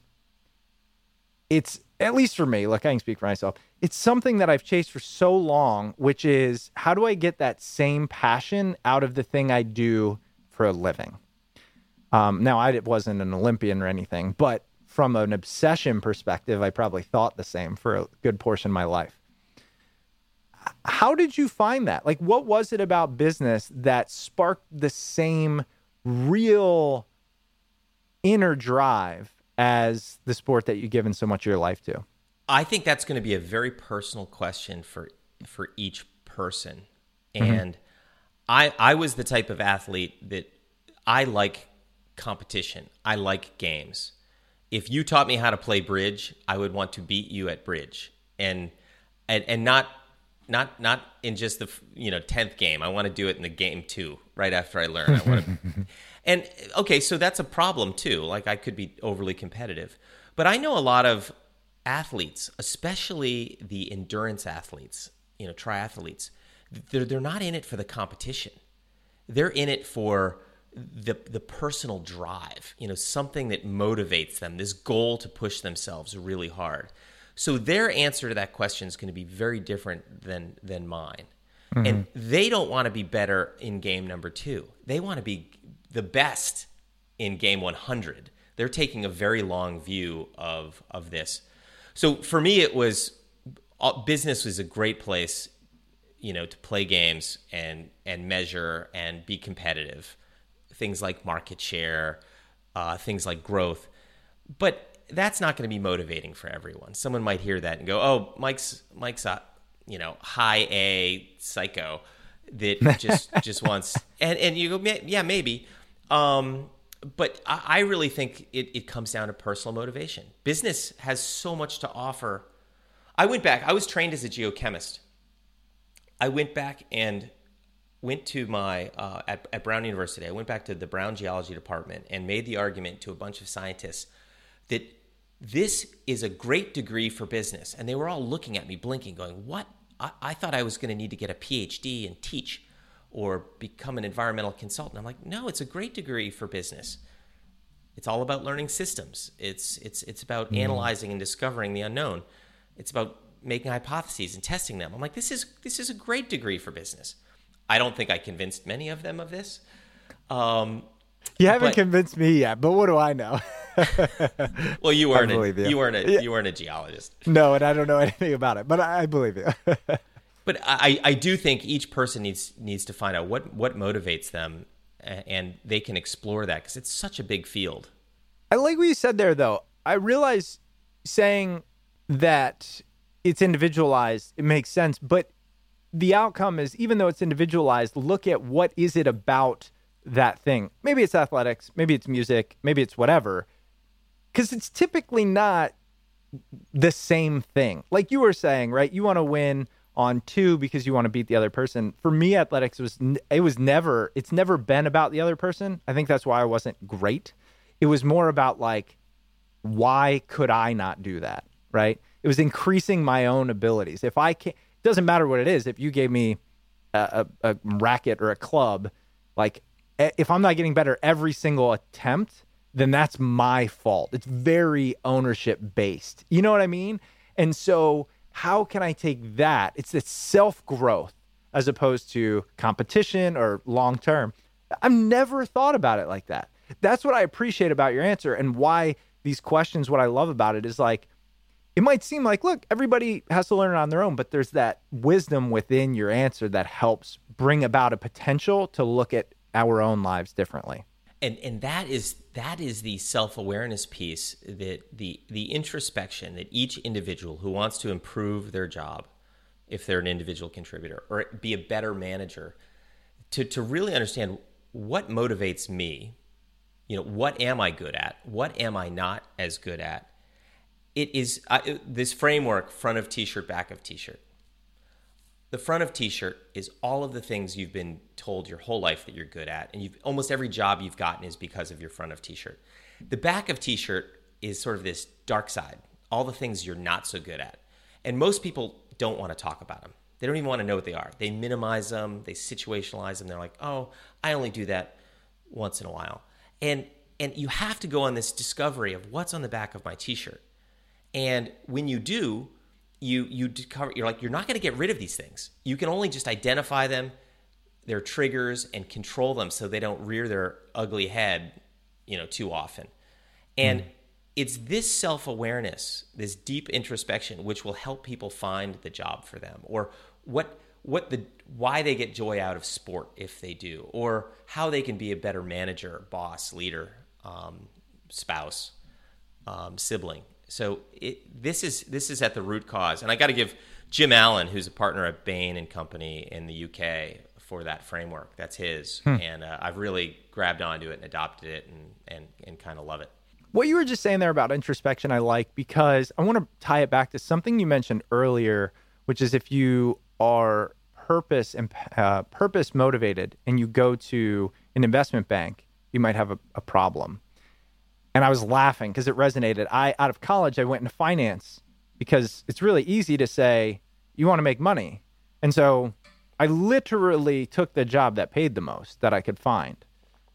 it's at least for me, look, I can speak for myself. It's something that I've chased for so long, which is how do I get that same passion out of the thing I do for a living? Um, now, I wasn't an Olympian or anything, but from an obsession perspective, I probably thought the same for a good portion of my life. How did you find that? Like, what was it about business that sparked the same real inner drive as the sport that you've given so much of your life to? I think that's going to be a very personal question for for each person. Mm-hmm. And I I was the type of athlete that I like competition. I like games. If you taught me how to play bridge, I would want to beat you at bridge. And and and not not not in just the you know 10th game. I want to do it in the game 2 right after I learn. I want to And okay, so that's a problem too. Like I could be overly competitive. But I know a lot of athletes, especially the endurance athletes, you know, triathletes, they're, they're not in it for the competition. They're in it for the the personal drive, you know, something that motivates them, this goal to push themselves really hard. So their answer to that question is going to be very different than than mine. Mm-hmm. And they don't want to be better in game number 2. They want to be the best in game 100. They're taking a very long view of of this. So for me, it was uh, business was a great place, you know, to play games and and measure and be competitive. Things like market share, uh, things like growth, but that's not going to be motivating for everyone. Someone might hear that and go, "Oh, Mike's Mike's a you know high A psycho that just just wants," and and you go, "Yeah, maybe." Um, but I, I really think it, it comes down to personal motivation. Business has so much to offer. I went back, I was trained as a geochemist. I went back and went to my, uh, at, at Brown University, I went back to the Brown Geology Department and made the argument to a bunch of scientists that this is a great degree for business. And they were all looking at me, blinking, going, What? I, I thought I was going to need to get a PhD and teach or become an environmental consultant. I'm like, no, it's a great degree for business. It's all about learning systems. It's it's it's about mm. analyzing and discovering the unknown. It's about making hypotheses and testing them. I'm like, this is this is a great degree for business. I don't think I convinced many of them of this. Um, you haven't but, convinced me yet, but what do I know? well, you weren't a, you. you. weren't a you weren't a geologist. No, and I don't know anything about it, but I, I believe you. But I, I do think each person needs needs to find out what what motivates them, and they can explore that because it's such a big field. I like what you said there, though. I realize saying that it's individualized, it makes sense, but the outcome is even though it's individualized, look at what is it about that thing. Maybe it's athletics, maybe it's music, maybe it's whatever. Cuz it's typically not the same thing. Like you were saying, right? You want to win on two because you want to beat the other person. For me, athletics was it was never it's never been about the other person. I think that's why I wasn't great. It was more about like why could I not do that, right? It was increasing my own abilities. If I can it doesn't matter what it is. If you gave me a, a, a racket or a club, like if I'm not getting better every single attempt, then that's my fault. It's very ownership based. You know what I mean? And so how can I take that? It's this self growth as opposed to competition or long term. I've never thought about it like that. That's what I appreciate about your answer and why these questions, what I love about it is like, it might seem like, look, everybody has to learn it on their own, but there's that wisdom within your answer that helps bring about a potential to look at our own lives differently and and that is that is the self-awareness piece that the the introspection that each individual who wants to improve their job if they're an individual contributor or be a better manager to to really understand what motivates me. You know, what am I good at? What am I not as good at? It is I, this framework: front of t-shirt, back of t-shirt. The front of t-shirt is all of the things you've been told your whole life that you're good at, and you've almost every job you've gotten is because of your front of t-shirt. The back of t-shirt is sort of this dark side, all the things you're not so good at. And most people don't want to talk about them. They don't even want to know what they are. They minimize them, they situationalize them. They're like, "Oh, I only do that once in a while." And and you have to go on this discovery of what's on the back of my t-shirt. And when you do, you you discover you're like you're not going to get rid of these things. You can only just identify them, their triggers and control them so they don't rear their ugly head, you know, too often. And mm. it's this self-awareness, this deep introspection which will help people find the job for them or what what the why they get joy out of sport if they do or how they can be a better manager, boss, leader, um, spouse, um, sibling so it, this is this is at the root cause, and I got to give Jim Allen, who's a partner at Bain and Company in the UK, for that framework. That's his, hmm. and uh, I've really grabbed onto it and adopted it, and and and kind of love it. What you were just saying there about introspection, I like because I want to tie it back to something you mentioned earlier, which is if you are purpose and uh, purpose motivated, and you go to an investment bank, you might have a, a problem and I was laughing because it resonated. I out of college I went into finance because it's really easy to say you want to make money. And so I literally took the job that paid the most that I could find.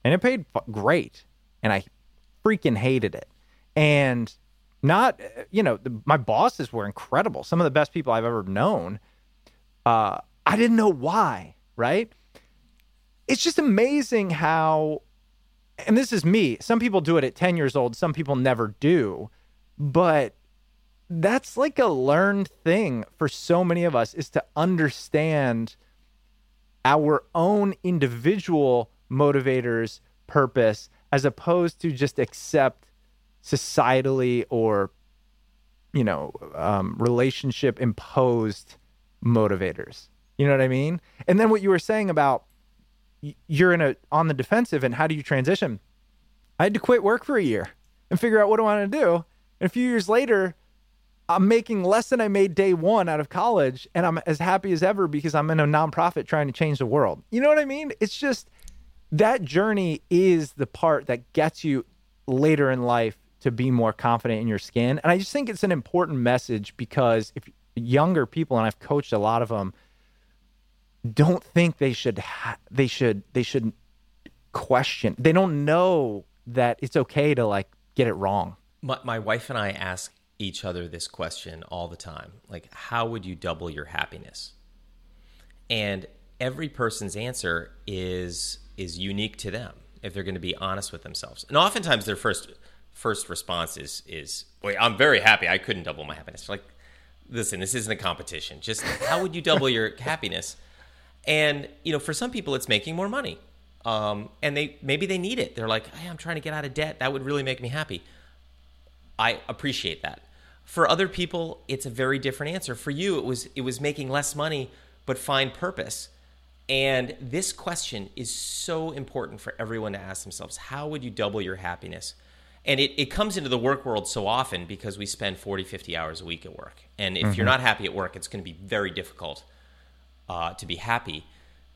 And it paid great and I freaking hated it. And not you know, the, my bosses were incredible. Some of the best people I've ever known. Uh I didn't know why, right? It's just amazing how and this is me. Some people do it at 10 years old, some people never do. But that's like a learned thing for so many of us is to understand our own individual motivators, purpose, as opposed to just accept societally or, you know, um, relationship imposed motivators. You know what I mean? And then what you were saying about you're in a on the defensive and how do you transition? I had to quit work for a year and figure out what I wanted to do. And a few years later, I'm making less than I made day one out of college, and I'm as happy as ever because I'm in a nonprofit trying to change the world. You know what I mean? It's just that journey is the part that gets you later in life to be more confident in your skin. And I just think it's an important message because if younger people, and I've coached a lot of them, don't think they should ha- they should they should question. They don't know that it's okay to like get it wrong. My, my wife and I ask each other this question all the time. Like how would you double your happiness? And every person's answer is is unique to them if they're going to be honest with themselves. And oftentimes their first first response is is, "Wait, I'm very happy. I couldn't double my happiness." Like, listen, this isn't a competition. Just how would you double your happiness? And you know, for some people, it's making more money, um, and they maybe they need it. They're like, hey, I'm trying to get out of debt. That would really make me happy. I appreciate that. For other people, it's a very different answer. For you, it was it was making less money but find purpose. And this question is so important for everyone to ask themselves how would you double your happiness? And it, it comes into the work world so often because we spend 40, 50 hours a week at work. And if mm-hmm. you're not happy at work, it's going to be very difficult uh, to be happy.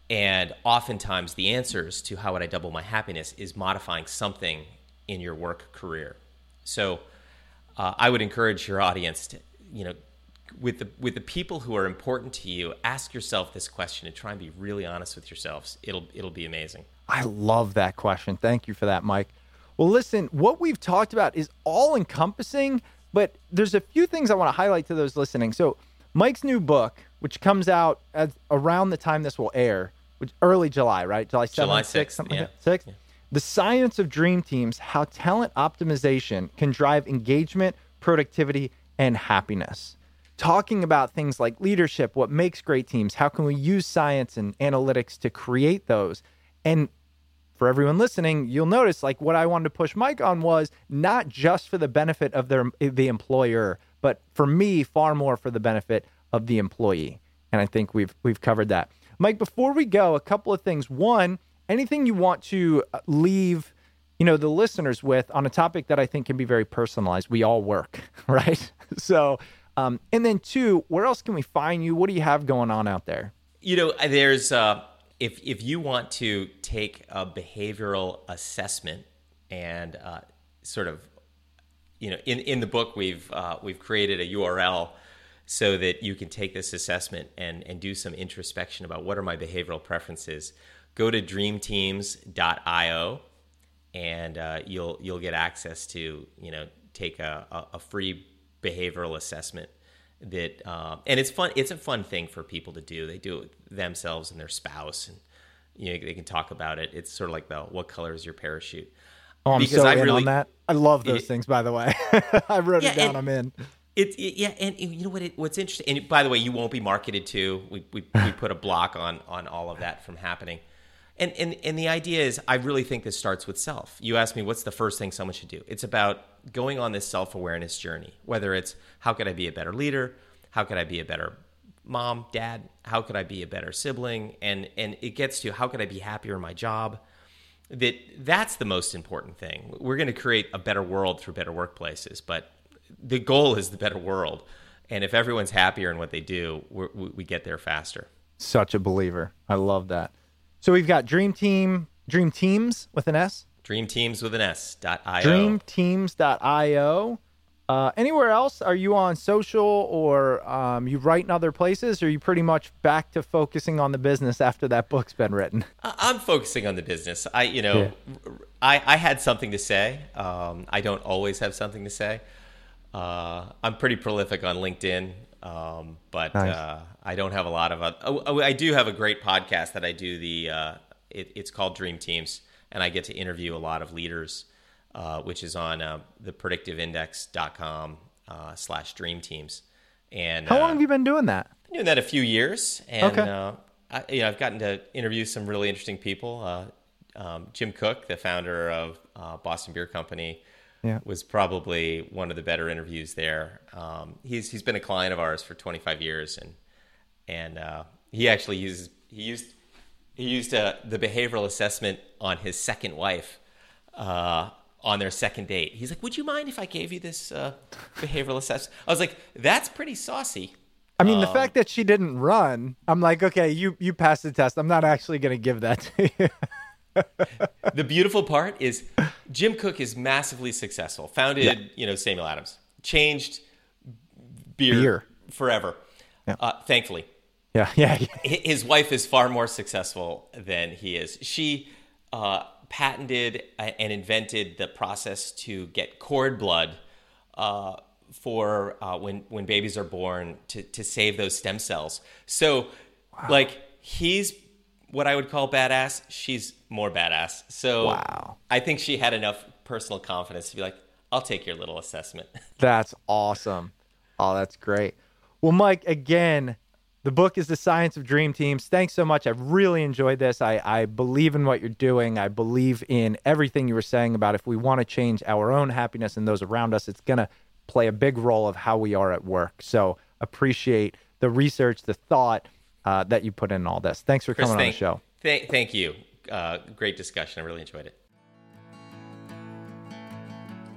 And oftentimes, the answers to how would I double my happiness is modifying something in your work career. So, uh, I would encourage your audience to, you know, with the with the people who are important to you, ask yourself this question and try and be really honest with yourselves. It'll it'll be amazing. I love that question. Thank you for that, Mike. Well, listen, what we've talked about is all encompassing, but there's a few things I want to highlight to those listening. So, Mike's new book, which comes out around the time this will air, which early July, right? July 7th, July 6th, something yeah. like that. 6th. Yeah. The Science of Dream Teams How Talent Optimization Can Drive Engagement, Productivity, and Happiness. Talking about things like leadership, what makes great teams, how can we use science and analytics to create those? And for everyone listening, you'll notice like what I wanted to push Mike on was not just for the benefit of their the employer, but for me, far more for the benefit of the employee. And I think we've we've covered that. Mike, before we go, a couple of things. One, anything you want to uh, leave, you know, the listeners with on a topic that I think can be very personalized. We all work, right? So, um, and then two, where else can we find you? What do you have going on out there? You know, there's uh, if if you want to take a behavioral assessment and uh, sort of, you know, in in the book we've uh, we've created a URL so that you can take this assessment and and do some introspection about what are my behavioral preferences. Go to dreamteams.io and uh, you'll you'll get access to you know take a, a, free behavioral assessment that um, and it's fun it's a fun thing for people to do. They do it themselves and their spouse and you know they can talk about it. It's sort of like the what color is your parachute Oh, I'm Because so I in really- on that. I love those It- things, by the way. I wrote Yeah, it down. and- I'm in. It's it, yeah, and, and you know what? It, what's interesting, and by the way, you won't be marketed to. We, we, we put a block on on all of that from happening, and and and the idea is, I really think this starts with self. You ask me, what's the first thing someone should do? It's about going on this self awareness journey. Whether it's how could I be a better leader, how could I be a better mom, dad, how could I be a better sibling, and and it gets to how could I be happier in my job. That that's the most important thing. We're going to create a better world through better workplaces, but the goal is the better world. And if everyone's happier in what they do, we're, we we get there faster. Such a believer. I love that. So we've got Dream Team, Dream Teams with an S, Dream Teams with an S dot io. dreamteams.io. Uh, anywhere else? Are you on social or um, you write in other places? Or are you pretty much back to focusing on the business after that book's been written? I'm focusing on the business. I, you know, I, I had something to say. Um, I don't always have something to say. Uh, I'm pretty prolific on LinkedIn, um, but Nice. uh, I don't have a lot of. Uh, oh, oh, I do have a great podcast that I do. The uh, it, it's called Dream Teams, and I get to interview a lot of leaders, uh, which is on uh, the predictiveindex.com uh, slash Dream Teams. And How uh, long have you been doing that? been doing that a few years, and Okay. uh, I, you know, I've gotten to interview some really interesting people. Uh, um, Jim Koch, the founder of uh, Boston Beer Company, Yeah. was probably one of the better interviews there. Um, he's he's been a client of ours for 25 years, and and uh, he actually uses he used he used uh, the behavioral assessment on his second wife uh, on their second date. He's like, "Would you mind if I gave you this uh, behavioral assessment?" I was like, "That's pretty saucy." I mean, the Um, fact that she didn't run, I'm like, okay, you you passed the test. I'm not actually going to give that to you. the beautiful part is Jim Koch is massively successful. Founded, you know, Samuel Adams, changed beer, Beer. forever. Uh, thankfully, yeah, yeah, yeah. His wife is far more successful than he is. She uh, patented uh, and invented the process to get cord blood uh, for uh, when when babies are born to to save those stem cells. So, like he's what I would call badass. She's more badass. So, Wow. I think she had enough personal confidence to be like, "I'll take your little assessment." That's awesome. Oh, that's great. Well, Mike, again, the book is The Science of Dream Teams. Thanks so much. I've really enjoyed this. I, I believe in what you're doing. I believe in everything you were saying about if we want to change our own happiness and those around us, it's going to play a big role of how we are at work. So appreciate the research, the thought uh, that you put in all this. Thanks for Chris, coming on the show. Thank, thank you. Uh, great discussion. I really enjoyed it.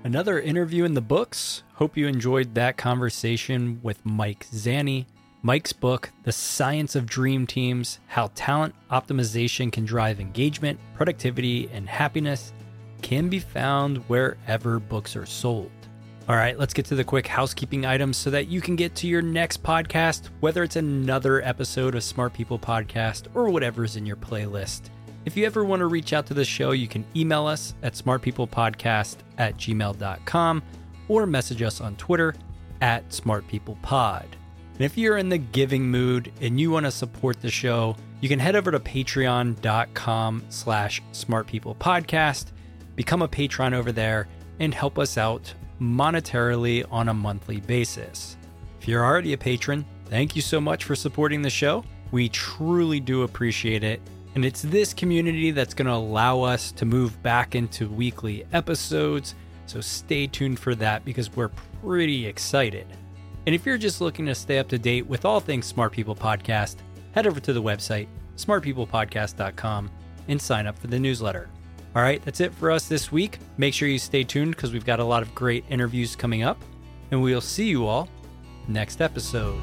Another interview in the books. Hope you enjoyed that conversation with Mike Zani. Mike's book, The Science of Dream Teams How Talent Optimization Can Drive Engagement, Productivity, and Happiness, can be found wherever books are sold. All right, let's get to the quick housekeeping items so that you can get to your next podcast, whether it's another episode of Smart People Podcast or whatever's in your playlist. If you ever want to reach out to the show, you can email us at smartpeoplepodcast at gmail.com or message us on Twitter at smartpeoplepod. And if you're in the giving mood and you want to support the show, you can head over to patreon.com slash smartpeoplepodcast, become a patron over there, and help us out monetarily on a monthly basis. If you're already a patron, thank you so much for supporting the show. We truly do appreciate it. And it's this community that's going to allow us to move back into weekly episodes. So stay tuned for that because we're pretty excited. And if you're just looking to stay up to date with all things Smart People Podcast, head over to the website, smartpeoplepodcast.com and sign up for the newsletter. All right, that's it for us this week. Make sure you stay tuned because we've got a lot of great interviews coming up, and we'll see you all next episode.